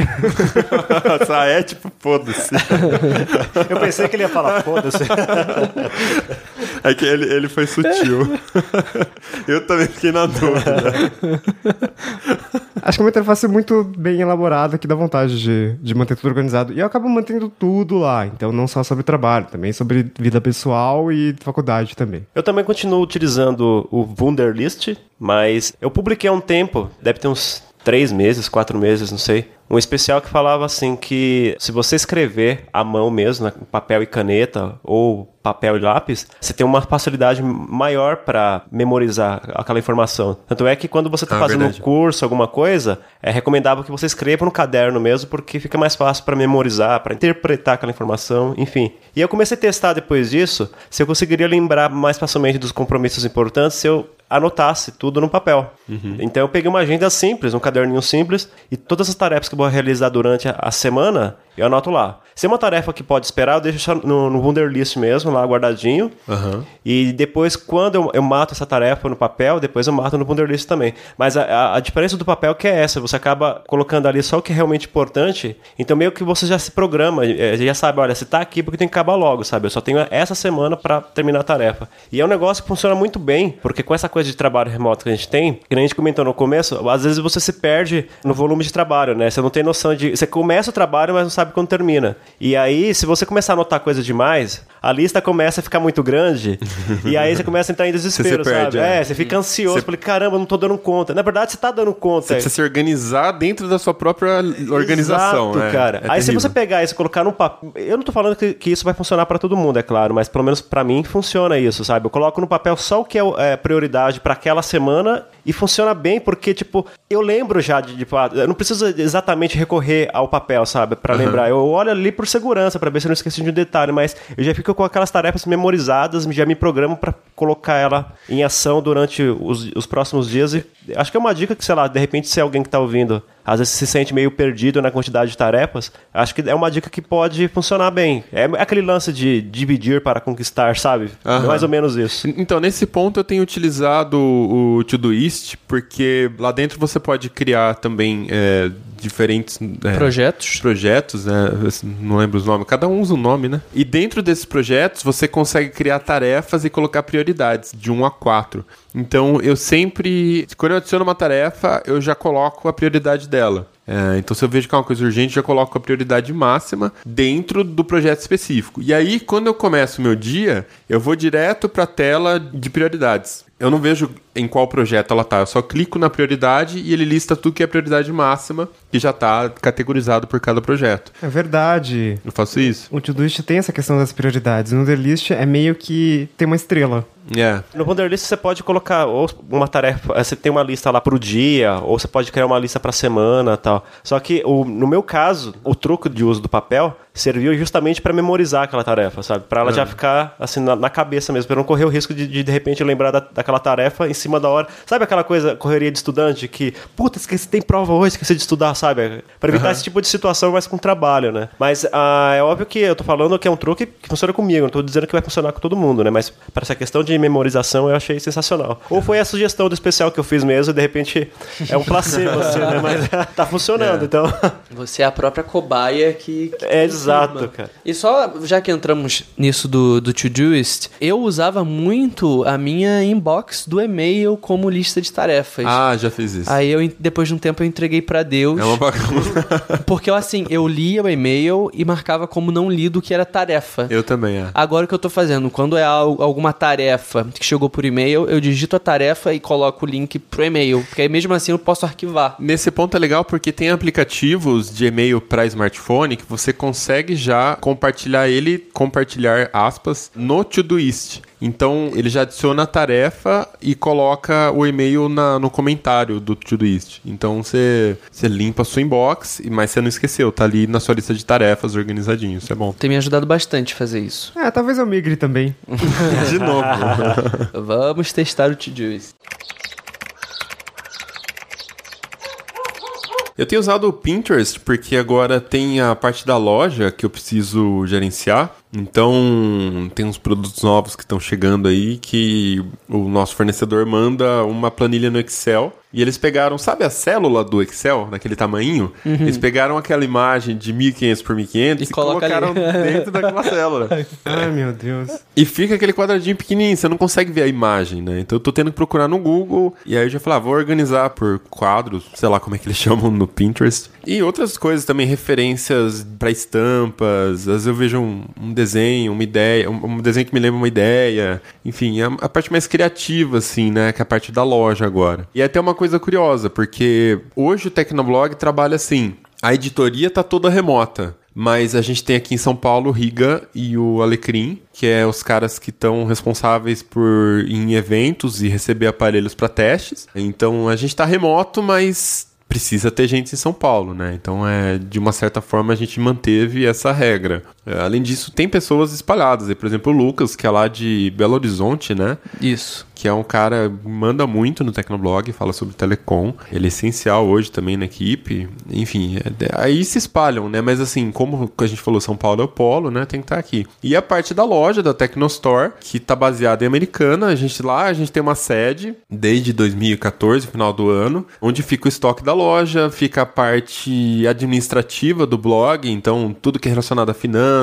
B: Essa é tipo, foda-se.
D: Eu pensei que ele ia falar, foda-se.
B: É que ele, ele foi sutil. Eu também fiquei na dúvida.
C: Acho que é uma interface muito bem elaborada que dá vontade de, de manter tudo organizado. E eu acabo mantendo tudo lá. Então, não só sobre trabalho, também sobre vida pessoal e faculdade também.
D: Eu também continuo utilizando o Wunderlist, mas eu publiquei há um tempo, deve ter uns três meses, quatro meses, não sei, um especial que falava assim que se você escrever à mão mesmo, né, papel e caneta ou papel e lápis, você tem uma facilidade maior para memorizar aquela informação. Tanto é que quando você está
B: Ah,
D: fazendo
B: verdade.
D: um curso, alguma coisa, é recomendável que você escreva no caderno mesmo, porque fica mais fácil para memorizar, para interpretar aquela informação, enfim. E eu comecei a testar depois disso se eu conseguiria lembrar mais facilmente dos compromissos importantes se eu anotasse tudo no papel. Então eu peguei uma agenda simples, um caderninho simples, e todas as tarefas que eu vou realizar durante a, semana, eu anoto lá. Se é uma tarefa que pode esperar, eu deixo no, no Wunderlist mesmo, lá guardadinho. E depois, quando eu, eu mato essa tarefa no papel, depois eu mato no Wunderlist também. Mas a, a- diferença do papel é que é essa, você acaba colocando ali só o que é realmente importante, então meio que você já se programa, eh, já sabe, olha, você tá aqui porque tem que acabar logo, sabe? Eu só tenho essa semana para terminar a tarefa. E é um negócio que funciona muito bem, porque com essa coisa de trabalho remoto que a gente tem, que a gente comentou no começo, às vezes você se perde no volume de trabalho, né? Você não tem noção de. Você começa o trabalho, mas não sabe quando termina. E aí, se você começar a anotar coisa demais, a lista começa a ficar muito grande, e aí você começa a entrar em desespero,
B: Você se perde,
D: sabe?
B: é.
D: É, você fica ansioso,
B: Você-
D: falei, caramba, eu não tô dando conta. Na verdade, você tá dando conta.
B: Você precisa se organizar dentro da sua própria organização,
D: Exato,
B: né?
D: cara.
B: É
D: Aí se
B: terrível.
D: você pegar isso e colocar num papel. Eu não tô falando que, que isso vai funcionar pra todo mundo, é claro, mas pelo menos pra mim funciona isso, sabe? Eu coloco no papel só o que é, é, prioridade pra aquela semana e funciona bem porque, tipo, eu lembro já de. Tipo, ah, eu não preciso exatamente recorrer ao papel, sabe? Pra lembrar. Eu olho ali por segurança, pra ver se eu não esqueci de um detalhe, mas eu já fico com aquelas tarefas memorizadas, já me programo pra colocar ela em ação durante os, os próximos dias. E acho que é uma dica que, sei lá, de repente, se é alguém que tá ouvindo às vezes se sente meio perdido na quantidade de tarefas, acho que é uma dica que pode funcionar bem. É aquele lance de dividir para conquistar, sabe? É
B: Aham.
D: mais ou menos isso.
B: Então, nesse ponto eu tenho utilizado o Todoist, porque lá dentro você pode criar também é, diferentes é,
E: Projetos.
B: projetos, né? Não lembro os nomes. Cada um usa um nome, né? E dentro desses projetos, você consegue criar tarefas e colocar prioridades de 1 a 4. Então, eu sempre, quando eu adiciono uma tarefa, eu já coloco a prioridade dela. É, então, se eu vejo que é uma coisa urgente, já coloco a prioridade máxima dentro do projeto específico. E aí, quando eu começo o meu dia, eu vou direto para a tela de prioridades. Eu não vejo em qual projeto ela tá. Eu só clico na prioridade e ele lista tudo que é prioridade máxima, que já tá categorizado por cada projeto.
C: É verdade.
B: Eu faço isso.
C: O Todoist tem essa questão das prioridades. No The List é meio que tem uma estrela.
B: É.
D: No Wunderlist você pode colocar ou uma tarefa, eh, você tem uma lista lá pro dia, ou você pode criar uma lista pra semana tal. Só que o, no meu caso, o truque de uso do papel serviu justamente pra memorizar aquela tarefa, sabe? Pra ela já ficar assim na, na cabeça mesmo, pra eu não correr o risco de de, de repente lembrar da, daquela tarefa em cima da hora. Sabe aquela coisa, correria de estudante que, puta, esqueci, tem prova hoje, esqueci de estudar, sabe? Pra evitar esse tipo de situação, mas com trabalho, né? Mas ah, é óbvio que eu tô falando que é um truque que funciona comigo, não tô dizendo que vai funcionar com todo mundo, né? Mas para essa questão de memorização eu achei sensacional. Ou foi a sugestão do especial que eu fiz mesmo, e de repente é um placebo, assim, né? Mas tá funcionando, então.
E: Você é a própria cobaia que. que
D: É exato, cara.
E: E só, já que entramos nisso do, do To-Doist, eu usava muito a minha inbox do e-mail como lista de tarefas.
B: Ah, já fiz isso.
E: Aí eu, depois de um tempo, eu entreguei pra Deus.
B: É uma bagunça.
E: Porque eu, assim, eu lia o e-mail e marcava como não lido que era tarefa.
B: eu também, é.
E: Agora o que eu tô fazendo, quando é al- alguma tarefa que chegou por e-mail, eu digito a tarefa e coloco o link pro e-mail. Porque aí mesmo assim eu posso arquivar.
B: Nesse ponto é legal porque tem aplicativos de e-mail para smartphone que você consegue já compartilhar ele, compartilhar aspas, no Todoist. Então ele já adiciona a tarefa e coloca o e-mail na- no comentário do Todoist. Então você, você limpa a sua inbox, e- mas você não esqueceu, tá ali na sua lista de tarefas organizadinho. Isso é bom.
E: Tem me ajudado bastante a fazer isso.
C: É, talvez eu migre também.
B: De novo.
E: Vamos testar o To-Doist.
B: Eu tenho usado o Pinterest porque agora tem a parte da loja que eu preciso gerenciar. Então, tem uns produtos novos que estão chegando aí que o nosso fornecedor manda uma planilha no Excel. E eles pegaram, sabe a célula do Excel, naquele tamanho? Eles pegaram aquela imagem de 1500 por 1500
E: E
B: e,
E: coloca
B: colocaram
E: ali.
B: dentro daquela célula.
C: Ai, meu Deus.
B: E fica aquele quadradinho pequenininho, você não consegue ver a imagem, né? Então eu tô tendo que procurar no Google, e aí eu já falei, ah, vou organizar por quadros, sei lá como é que eles chamam no Pinterest. E outras coisas também, referências pra estampas, às vezes eu vejo um, um desenho, uma ideia, um, um desenho que me lembra uma ideia, enfim, a, a parte mais criativa, assim, né? Que é a parte da loja agora. E até uma coisa curiosa, porque hoje o Tecnoblog trabalha assim, a editoria tá toda remota. Mas a gente tem aqui em São Paulo o Riga e o Alecrim, que é os caras que estão responsáveis por em eventos e receber aparelhos para testes. Então a gente está remoto, mas precisa ter gente em São Paulo, né? Então é de uma certa forma a gente manteve essa regra. É, além disso, tem pessoas espalhadas. Por exemplo, o Lucas, que é lá de Belo Horizonte, né?
E: Isso.
B: que é um cara que manda muito no Tecnoblog, fala sobre telecom. Ele é essencial hoje também na equipe. Enfim, é- aí se espalham, né? Mas assim, como a gente falou, São Paulo é o polo, né? Tem que estar aqui. E a parte da loja, da Tecnostore, que tá baseada em Americana. A gente lá, a gente tem uma sede desde 2014, final do ano, onde fica o estoque da loja, fica a parte administrativa do blog, então tudo que é relacionado a finanças,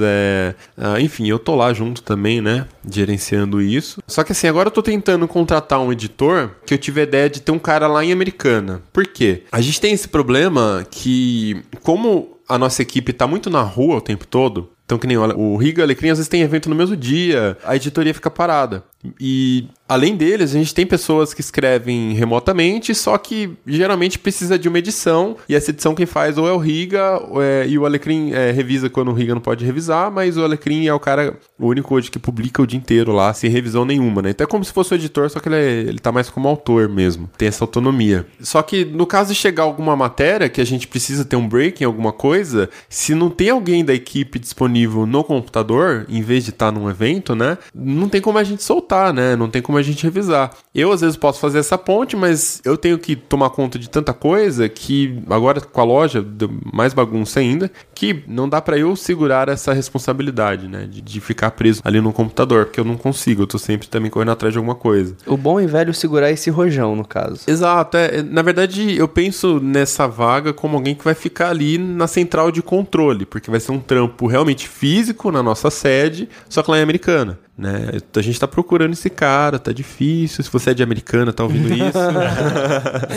B: é... ah, enfim, eu tô lá junto também, né? Gerenciando isso. Só que assim, agora eu tô tentando contratar um editor que eu tive a ideia de ter um cara lá em Americana. Por quê? A gente tem esse problema que, como a nossa equipe tá muito na rua o tempo todo, então que nem olha, o Riga Alecrim às vezes tem evento no mesmo dia, a editoria fica parada. E além deles, a gente tem pessoas que escrevem remotamente, só que geralmente precisa de uma edição, e essa edição quem faz ou é o Riga, é- e o Alecrim é, revisa quando o Riga não pode revisar, mas o Alecrim é o cara, o único hoje que publica o dia inteiro lá, sem revisão nenhuma, né? Então é como se fosse o editor, só que ele, é- ele tá mais como autor mesmo, tem essa autonomia. Só que no caso de chegar alguma matéria que a gente precisa ter um break em alguma coisa, se não tem alguém da equipe disponível no computador, em vez de estar num evento, né? Não tem como a gente soltar voltar, né? Não tem como a gente revisar. Eu, às vezes, posso fazer essa ponte, mas eu tenho que tomar conta de tanta coisa que, agora com a loja, deu mais bagunça ainda, que não dá para eu segurar essa responsabilidade, né? De, de, ficar preso ali no computador, porque eu não consigo, eu tô sempre também correndo atrás de alguma coisa.
E: O bom e velho segurar esse rojão, no caso.
B: Exato. É, na verdade, eu penso nessa vaga como alguém que vai ficar ali na central de controle, porque vai ser um trampo realmente físico na nossa sede, só que lá em Americana. Né? A gente tá procurando esse cara, tá difícil. Se você é de americana, tá ouvindo isso.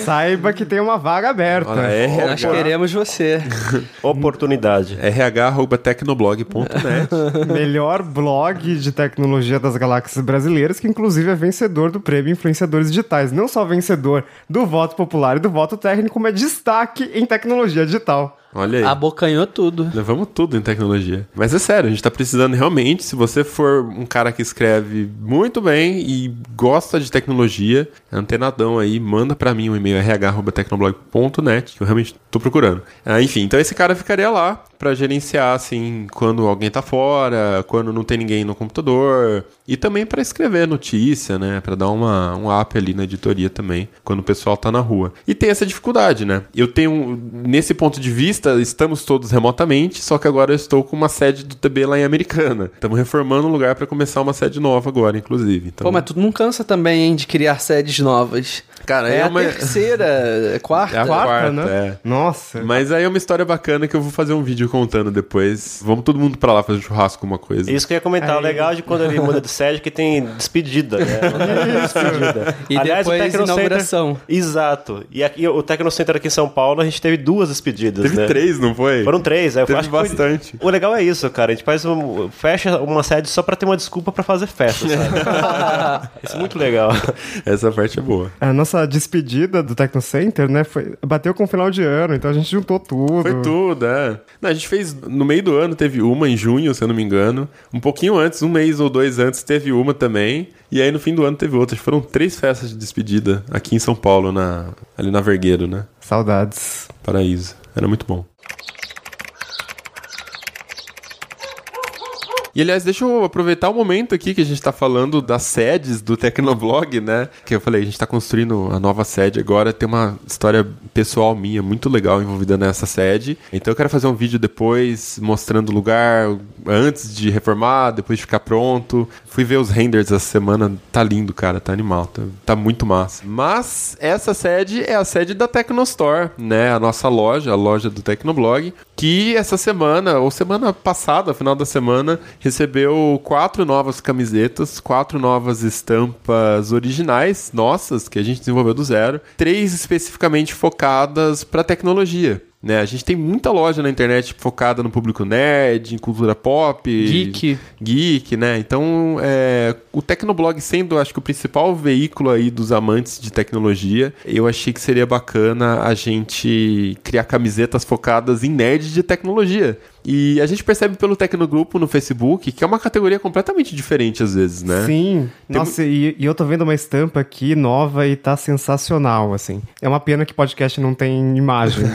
C: Saiba que tem uma vaga aberta.
E: Olha, RH... Nós queremos você.
D: Oportunidade.
B: rh.tecnoblog.net.
C: Melhor blog de tecnologia das galáxias brasileiras, que inclusive é vencedor do prêmio Influenciadores Digitais. Não só vencedor do voto popular e do voto técnico, mas destaque em tecnologia digital.
B: Olha aí.
E: Abocanhou tudo.
B: Levamos tudo em tecnologia. Mas é sério, a gente tá precisando realmente, se você for um cara que escreve muito bem e gosta de tecnologia, antenadão aí, manda para mim um e-mail rh.tecnoblog.net, que eu realmente tô procurando. Ah, enfim, então esse cara ficaria lá para gerenciar, assim, quando alguém tá fora, quando não tem ninguém no computador, e também para escrever notícia, né, para dar uma, um up ali na editoria também, quando o pessoal tá na rua. E tem essa dificuldade, né? Eu tenho, nesse ponto de vista, estamos todos remotamente, só que agora eu estou com uma sede do TB lá em Americana. Estamos reformando um lugar para começar uma sede nova agora, inclusive.
E: Então... Pô, mas tu não cansa também, hein, de criar sedes novas.
B: Cara,
E: é,
B: é
E: a
B: uma...
E: terceira, é quarta.
B: É a quarta, quarta né?
C: É. Nossa.
B: Mas aí é uma história bacana que eu vou fazer um vídeo contando depois. Vamos todo mundo pra lá fazer churrasco, uma coisa.
D: Isso que eu ia comentar. Aí. O legal de quando ele muda de sede é que tem despedida, né?
E: despedida. E Aliás, depois o inauguração.
D: Exato. E aqui, o Tecnocenter aqui em São Paulo, a gente teve duas despedidas,
B: Teve
D: né?
B: três, não foi?
D: Foram três. É,
B: teve acho bastante.
D: Foi... O legal é isso, cara. A gente faz um... fecha uma sede só pra ter uma desculpa pra fazer festa, sabe? isso é muito legal.
B: Essa parte é boa.
C: A nossa despedida do Tecno Center, né, foi, bateu com o final de ano, então a gente juntou tudo.
B: Foi tudo, é. Não, gente fez, no meio do ano teve uma em junho, se eu não me engano. Um pouquinho antes, um mês ou dois antes, teve uma também. E aí no fim do ano teve outra. Foram três festas de despedida aqui em São Paulo, na, ali na Vergueiro, né?
C: Saudades.
B: Paraíso. Era muito bom. E aliás, deixa eu aproveitar o momento aqui que a gente está falando das sedes do Tecnoblog, né? Que eu falei, a gente está construindo a nova sede agora, tem uma história pessoal minha muito legal envolvida nessa sede. Então eu quero fazer um vídeo depois mostrando o lugar antes de reformar, depois de ficar pronto. Fui ver os renders essa semana, tá lindo, cara, tá animal, tá, tá muito massa. Mas essa sede é a sede da Tecnostore, né? A nossa loja, a loja do Tecnoblog, que essa semana, ou semana passada, final da semana, recebeu quatro novas camisetas, quatro novas estampas originais nossas que a gente desenvolveu do zero, três especificamente focadas para tecnologia. Né? A gente tem muita loja na internet focada no público nerd, em cultura pop,
E: geek,
B: geek, né? Então, é, o Tecnoblog sendo, acho que o principal veículo aí dos amantes de tecnologia, eu achei que seria bacana a gente criar camisetas focadas em nerd de tecnologia. E a gente percebe pelo Tecnogrupo no Facebook que é uma categoria completamente diferente às vezes, né?
C: Sim. Tem... Nossa, e, e, eu tô vendo uma estampa aqui nova e tá sensacional, assim. É uma pena que podcast não tem imagem.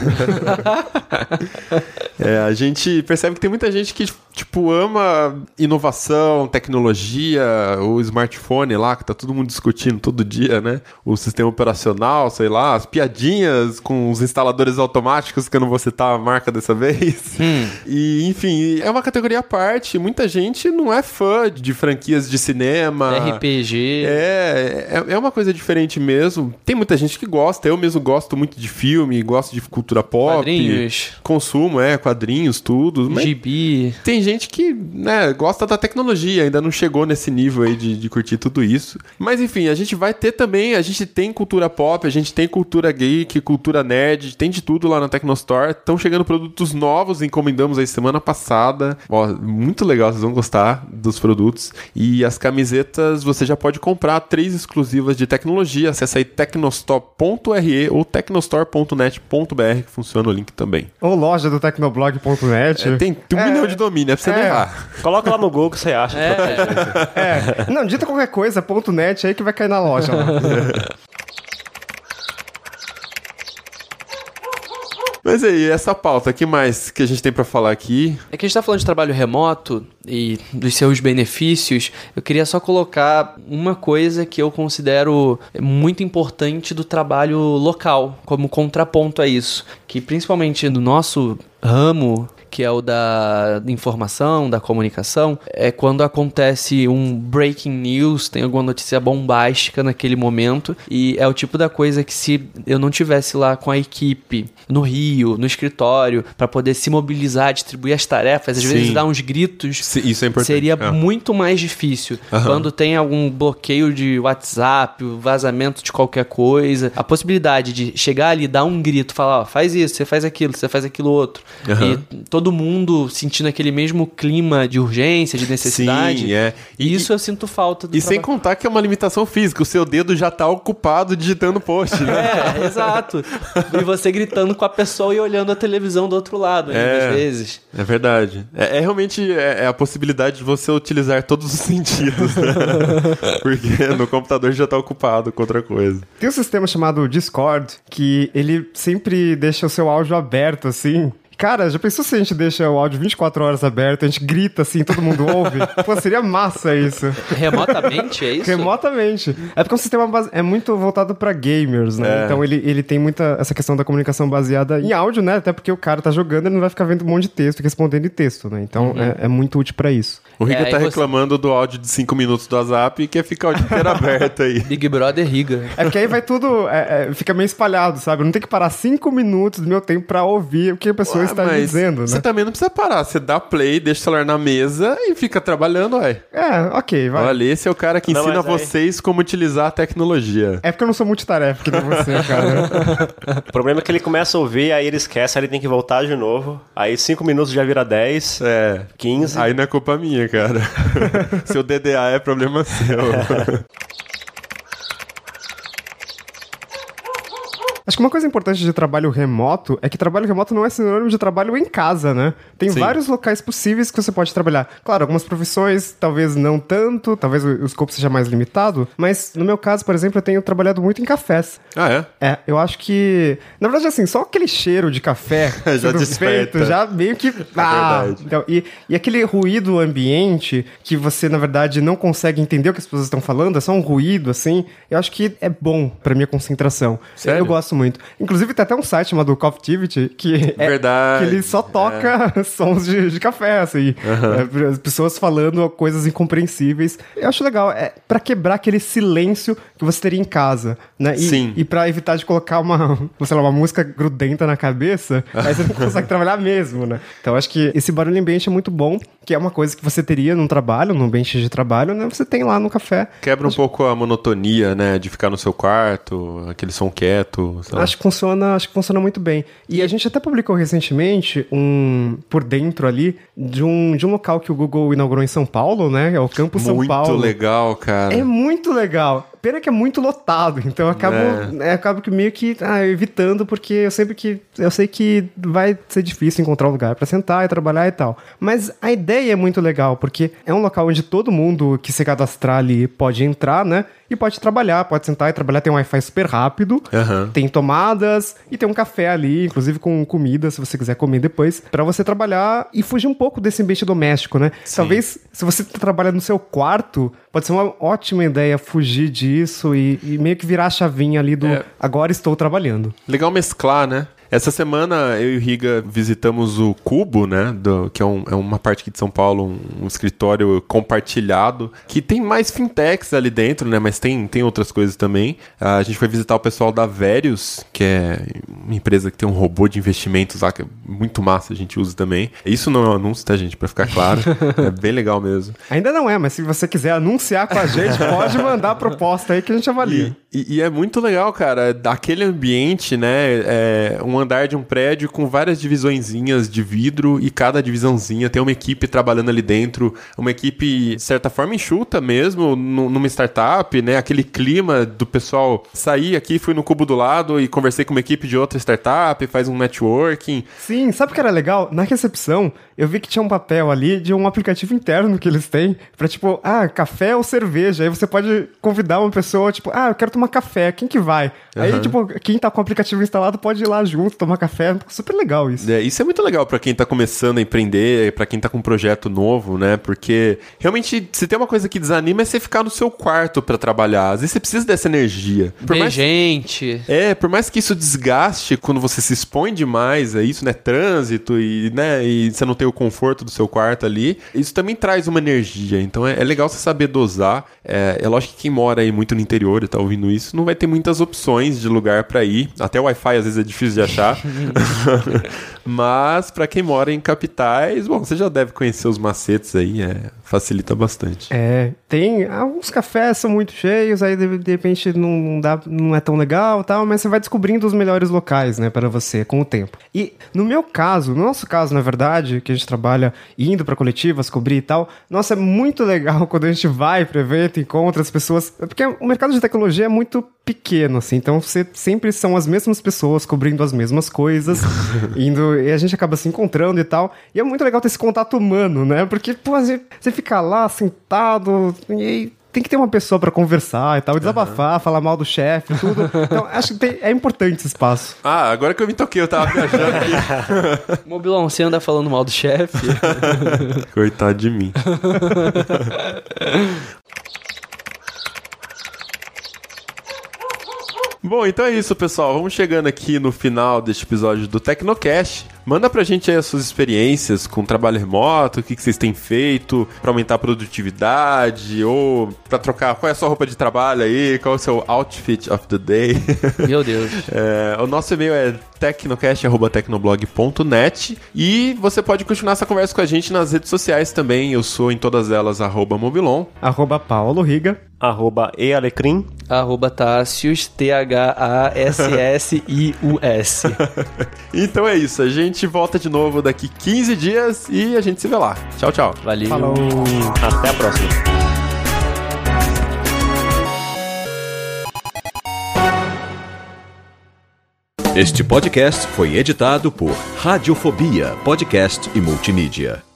B: é, a gente percebe que tem muita gente que, tipo, ama inovação, tecnologia, o smartphone lá, que tá todo mundo discutindo todo dia, né? O sistema operacional, sei lá, as piadinhas com os instaladores automáticos, que eu não vou citar a marca dessa vez. Hum. E e, enfim, é uma categoria à parte. Muita gente não é fã de franquias de cinema.
E: RPG.
B: É, é, é uma coisa diferente mesmo. Tem muita gente que gosta. Eu mesmo gosto muito de filme, gosto de cultura pop.
E: Quadrinhos.
B: Consumo, é, quadrinhos, tudo.
E: Mas Gibi.
B: Tem gente que, né, gosta da tecnologia, ainda não chegou nesse nível aí de, de curtir tudo isso. Mas enfim, a gente vai ter também, a gente tem cultura pop, a gente tem cultura geek, cultura nerd, tem de tudo lá na Tecnostore. Estão chegando produtos novos, encomendamos aí semana passada. Ó, muito legal, vocês vão gostar dos produtos. E as camisetas você já pode comprar três exclusivas de tecnologia. Acesse aí tecnostore.re ou tecnostore.net.br que funciona o link também.
C: Ou loja do tecnoblog.net.
B: É, tem, tem um é, milhão de domínio, é pra você é. errar.
D: Coloca lá no Google que você acha. É.
C: é. Não, dita qualquer coisa, ponto .net aí que vai cair na loja.
B: Mas aí, essa pauta, que mais que a gente tem pra falar aqui?
E: É que a gente tá falando de trabalho remoto e dos seus benefícios. Eu queria só colocar uma coisa que eu considero muito importante do trabalho local, como contraponto a isso. Que principalmente no nosso ramo que é o da informação, da comunicação, é quando acontece um breaking news, tem alguma notícia bombástica naquele momento, e é o tipo da coisa que se eu não tivesse lá com a equipe no Rio, no escritório, para poder se mobilizar, distribuir as tarefas, às
B: Sim.
E: vezes dar uns gritos,
B: Se- Isso é importante.
E: seria
B: É.
E: muito mais difícil.
B: Aham.
E: Quando tem algum bloqueio de WhatsApp, vazamento de qualquer coisa, a possibilidade de chegar ali, dar um grito, falar, ó, faz isso, você faz aquilo, você faz aquilo outro.
B: Aham.
E: E todo mundo sentindo aquele mesmo clima de urgência, de necessidade.
B: Sim, é.
E: E isso eu sinto falta do
B: E sem
E: trabalho.
B: contar que é uma limitação física, o seu dedo já tá ocupado digitando post, né?
E: É, exato. E você gritando com a pessoa e olhando a televisão do outro lado,
B: É.
E: muitas vezes.
B: É verdade. É, é realmente é, é a possibilidade de você utilizar todos os sentidos, né? Porque no computador já tá ocupado com outra coisa.
C: Tem um sistema chamado Discord que ele sempre deixa o seu áudio aberto, assim. Cara, já pensou se a gente deixa o áudio 24 horas aberto, a gente grita assim, todo mundo ouve? Pô, seria massa isso.
E: Remotamente, é isso?
C: Remotamente. É porque o sistema base- é muito voltado pra gamers, né?
B: É.
C: Então ele, ele tem muita essa questão da comunicação baseada em áudio, né? Até porque o cara tá jogando, ele não vai ficar vendo um monte de texto e respondendo em texto, né? Então é, é muito útil pra isso.
B: O Riga
E: É,
B: tá
E: você-
B: reclamando do áudio de 5 minutos do WhatsApp e quer ficar o dia inteiro aberto aí.
E: Big Brother riga.
C: É porque aí vai tudo, é, é, fica meio espalhado, sabe? Eu não tem que parar cinco minutos do meu tempo pra ouvir o que a pessoa
B: Ué,
C: está
B: mas
C: dizendo,
B: Você
C: né?
B: também não precisa parar. Você dá play, deixa o celular na mesa e fica trabalhando, ué.
C: É, ok, vai.
B: Olha, esse é o cara que
D: Não,
B: ensina
D: mas aí-
B: vocês como utilizar a tecnologia.
C: É porque eu não sou multitarefa que nem você, cara.
D: O problema é que ele começa a ouvir, aí ele esquece, aí ele tem que voltar de novo. Aí 5 minutos já vira 10,
B: É.
D: 15.
B: Aí não é culpa minha, cara. Seu DDA é problema seu.
C: Acho que uma coisa importante de trabalho remoto é que trabalho remoto não é sinônimo de trabalho em casa, né? Tem
B: Sim.
C: vários locais possíveis que você pode trabalhar. Claro, algumas profissões, talvez não tanto, talvez o, escopo seja mais limitado, mas no meu caso, por exemplo, eu tenho trabalhado muito em cafés.
B: ah, é?
C: É, eu acho que. Na verdade, assim, só aquele cheiro de café
B: Já desperta.
C: feito já meio que. Ah,
B: verdade.
C: então, e, e aquele ruído ambiente que você, na verdade, não consegue entender o que as pessoas estão falando, é só um ruído, assim, eu acho que é bom pra minha concentração.
B: Sério?
C: Eu gosto muito. Inclusive, tem até um site chamado Coftivity que é.
B: Verdade,
C: Que ele só toca sons de, de café, assim. É, as pessoas falando coisas incompreensíveis. Eu acho legal. É pra quebrar aquele silêncio que você teria em casa, né? E,
B: Sim.
C: E pra evitar de colocar uma, sei lá, uma música grudenta na cabeça, aí você não consegue trabalhar mesmo, né? Então acho que esse barulho ambiente é muito bom, que é uma coisa que você teria num trabalho, num ambiente de trabalho, né? Você tem lá no café.
B: Quebra um pouco a monotonia, né? De ficar no seu quarto, aquele som quieto.
C: Acho que funciona, acho que funciona muito bem. E a gente até publicou recentemente um por dentro ali de um, de um local que o Google inaugurou em São Paulo, né? É o Campus São
B: Muito
C: Paulo.
B: legal, cara.
C: É muito legal. Pena que é muito lotado, então eu acabo, é, acabo que meio que ah, evitando, porque eu sempre que. Eu sei que vai ser difícil encontrar um lugar pra sentar e trabalhar e tal. Mas a ideia é muito legal, porque é um local onde todo mundo que se cadastrar ali pode entrar, né? E pode trabalhar, pode sentar e trabalhar. Tem um Wi-Fi super rápido,
B: Aham.
C: tem tomadas e tem um café ali, inclusive com comida, se você quiser comer depois, pra você trabalhar e fugir um pouco desse ambiente doméstico, né? Talvez, se você trabalha no seu quarto, pode ser uma ótima ideia fugir disso e, e meio que virar a chavinha ali do
B: É.
C: agora estou trabalhando.
B: Legal mesclar, né? Essa semana eu e o Riga visitamos o Cubo, né? do- que é, um- é uma parte aqui de São Paulo, um, um escritório compartilhado, que tem mais fintechs ali dentro, né? Mas tem, tem outras coisas também. Ah, a gente foi visitar o pessoal da Verius, que é uma empresa que tem um robô de investimentos lá, que é muito massa, a gente usa também. Isso não é um anúncio, tá, gente? Pra ficar claro. é bem legal mesmo.
C: Ainda não é, mas se você quiser anunciar com a gente, pode mandar a proposta aí que a gente avalia.
B: E, e- é muito legal, cara, daquele ambiente, né? É um andar de um prédio com várias divisõezinhas de vidro e cada divisãozinha tem uma equipe trabalhando ali dentro, uma equipe, de certa forma, enxuta mesmo, nu- numa startup, né? Aquele clima do pessoal sair aqui, fui no cubo do lado e conversei com uma equipe de outra startup, faz um networking.
C: Sim, sabe o que era legal? Na recepção, eu vi que tinha um papel ali de um aplicativo interno que eles têm pra tipo, ah, café ou cerveja. Aí você pode convidar uma pessoa, tipo, ah, eu quero tomar tomar café, quem que vai? Aí, tipo, quem tá com o aplicativo instalado pode ir lá junto, tomar café. Super legal isso.
B: É, isso é muito legal pra quem tá começando a empreender, pra quem tá com um projeto novo, né? Porque realmente, se tem uma coisa que desanima é você ficar no seu quarto pra trabalhar. Às vezes você precisa dessa energia. Por
E: Ver
B: mais
E: gente.
B: É, por mais que isso desgaste quando você se expõe demais a isso, né? Trânsito e, né? E você não tem o conforto do seu quarto ali, isso também traz uma energia. Então é, é legal você saber dosar. É, é lógico que quem mora aí muito no interior e tá ouvindo isso, não vai ter muitas opções de lugar pra ir. Até o Wi-Fi às vezes é difícil de achar. Mas pra quem mora em capitais, bom, você já deve conhecer os macetes aí, é, facilita bastante.
C: É, tem. Alguns cafés são muito cheios, aí de, de repente não, dá, não é tão legal tal, mas você vai descobrindo os melhores locais, né, para você com o tempo. E no meu caso, no nosso caso, na verdade, que a gente trabalha indo para coletivas, cobrir e tal, nossa, é muito legal quando a gente vai pro evento, encontra as pessoas. Porque o mercado de tecnologia é muito pequeno, assim, então você sempre são as mesmas pessoas cobrindo as mesmas coisas, indo, e a gente acaba se encontrando e tal. E é muito legal ter esse contato humano, né? Porque, pô, você fica lá sentado e aí tem que ter uma pessoa pra conversar e tal, desabafar, falar mal do chefe, tudo. Então, acho que tem- é importante esse espaço.
B: Ah, agora que eu me toquei, eu tava viajando aqui.
E: Mobilon, você anda falando mal do chefe?
B: Coitado de mim. Bom, então é isso, pessoal. Vamos chegando aqui no final deste episódio do Tecnocast. Manda pra gente aí as suas experiências com trabalho remoto, o que, que vocês têm feito pra aumentar a produtividade, ou pra trocar qual é a sua roupa de trabalho aí, qual é o seu outfit of the day.
E: Meu Deus.
B: É, o nosso e-mail é tecnocast.tecnoblog.net e você pode continuar essa conversa com a gente nas redes sociais também. Eu sou em todas elas, arroba Mobilon.
C: Arroba Paulo Riga.
D: Arroba ealecrim.
E: Arroba Tássius, T-H-A-S-S-I-U-S.
B: Então é isso, a gente volta de novo daqui 15 dias e a gente se vê lá. Tchau, tchau.
E: Valeu.
C: Falou.
D: Até a próxima.
A: Este podcast foi editado por Radiofobia, podcast e multimídia.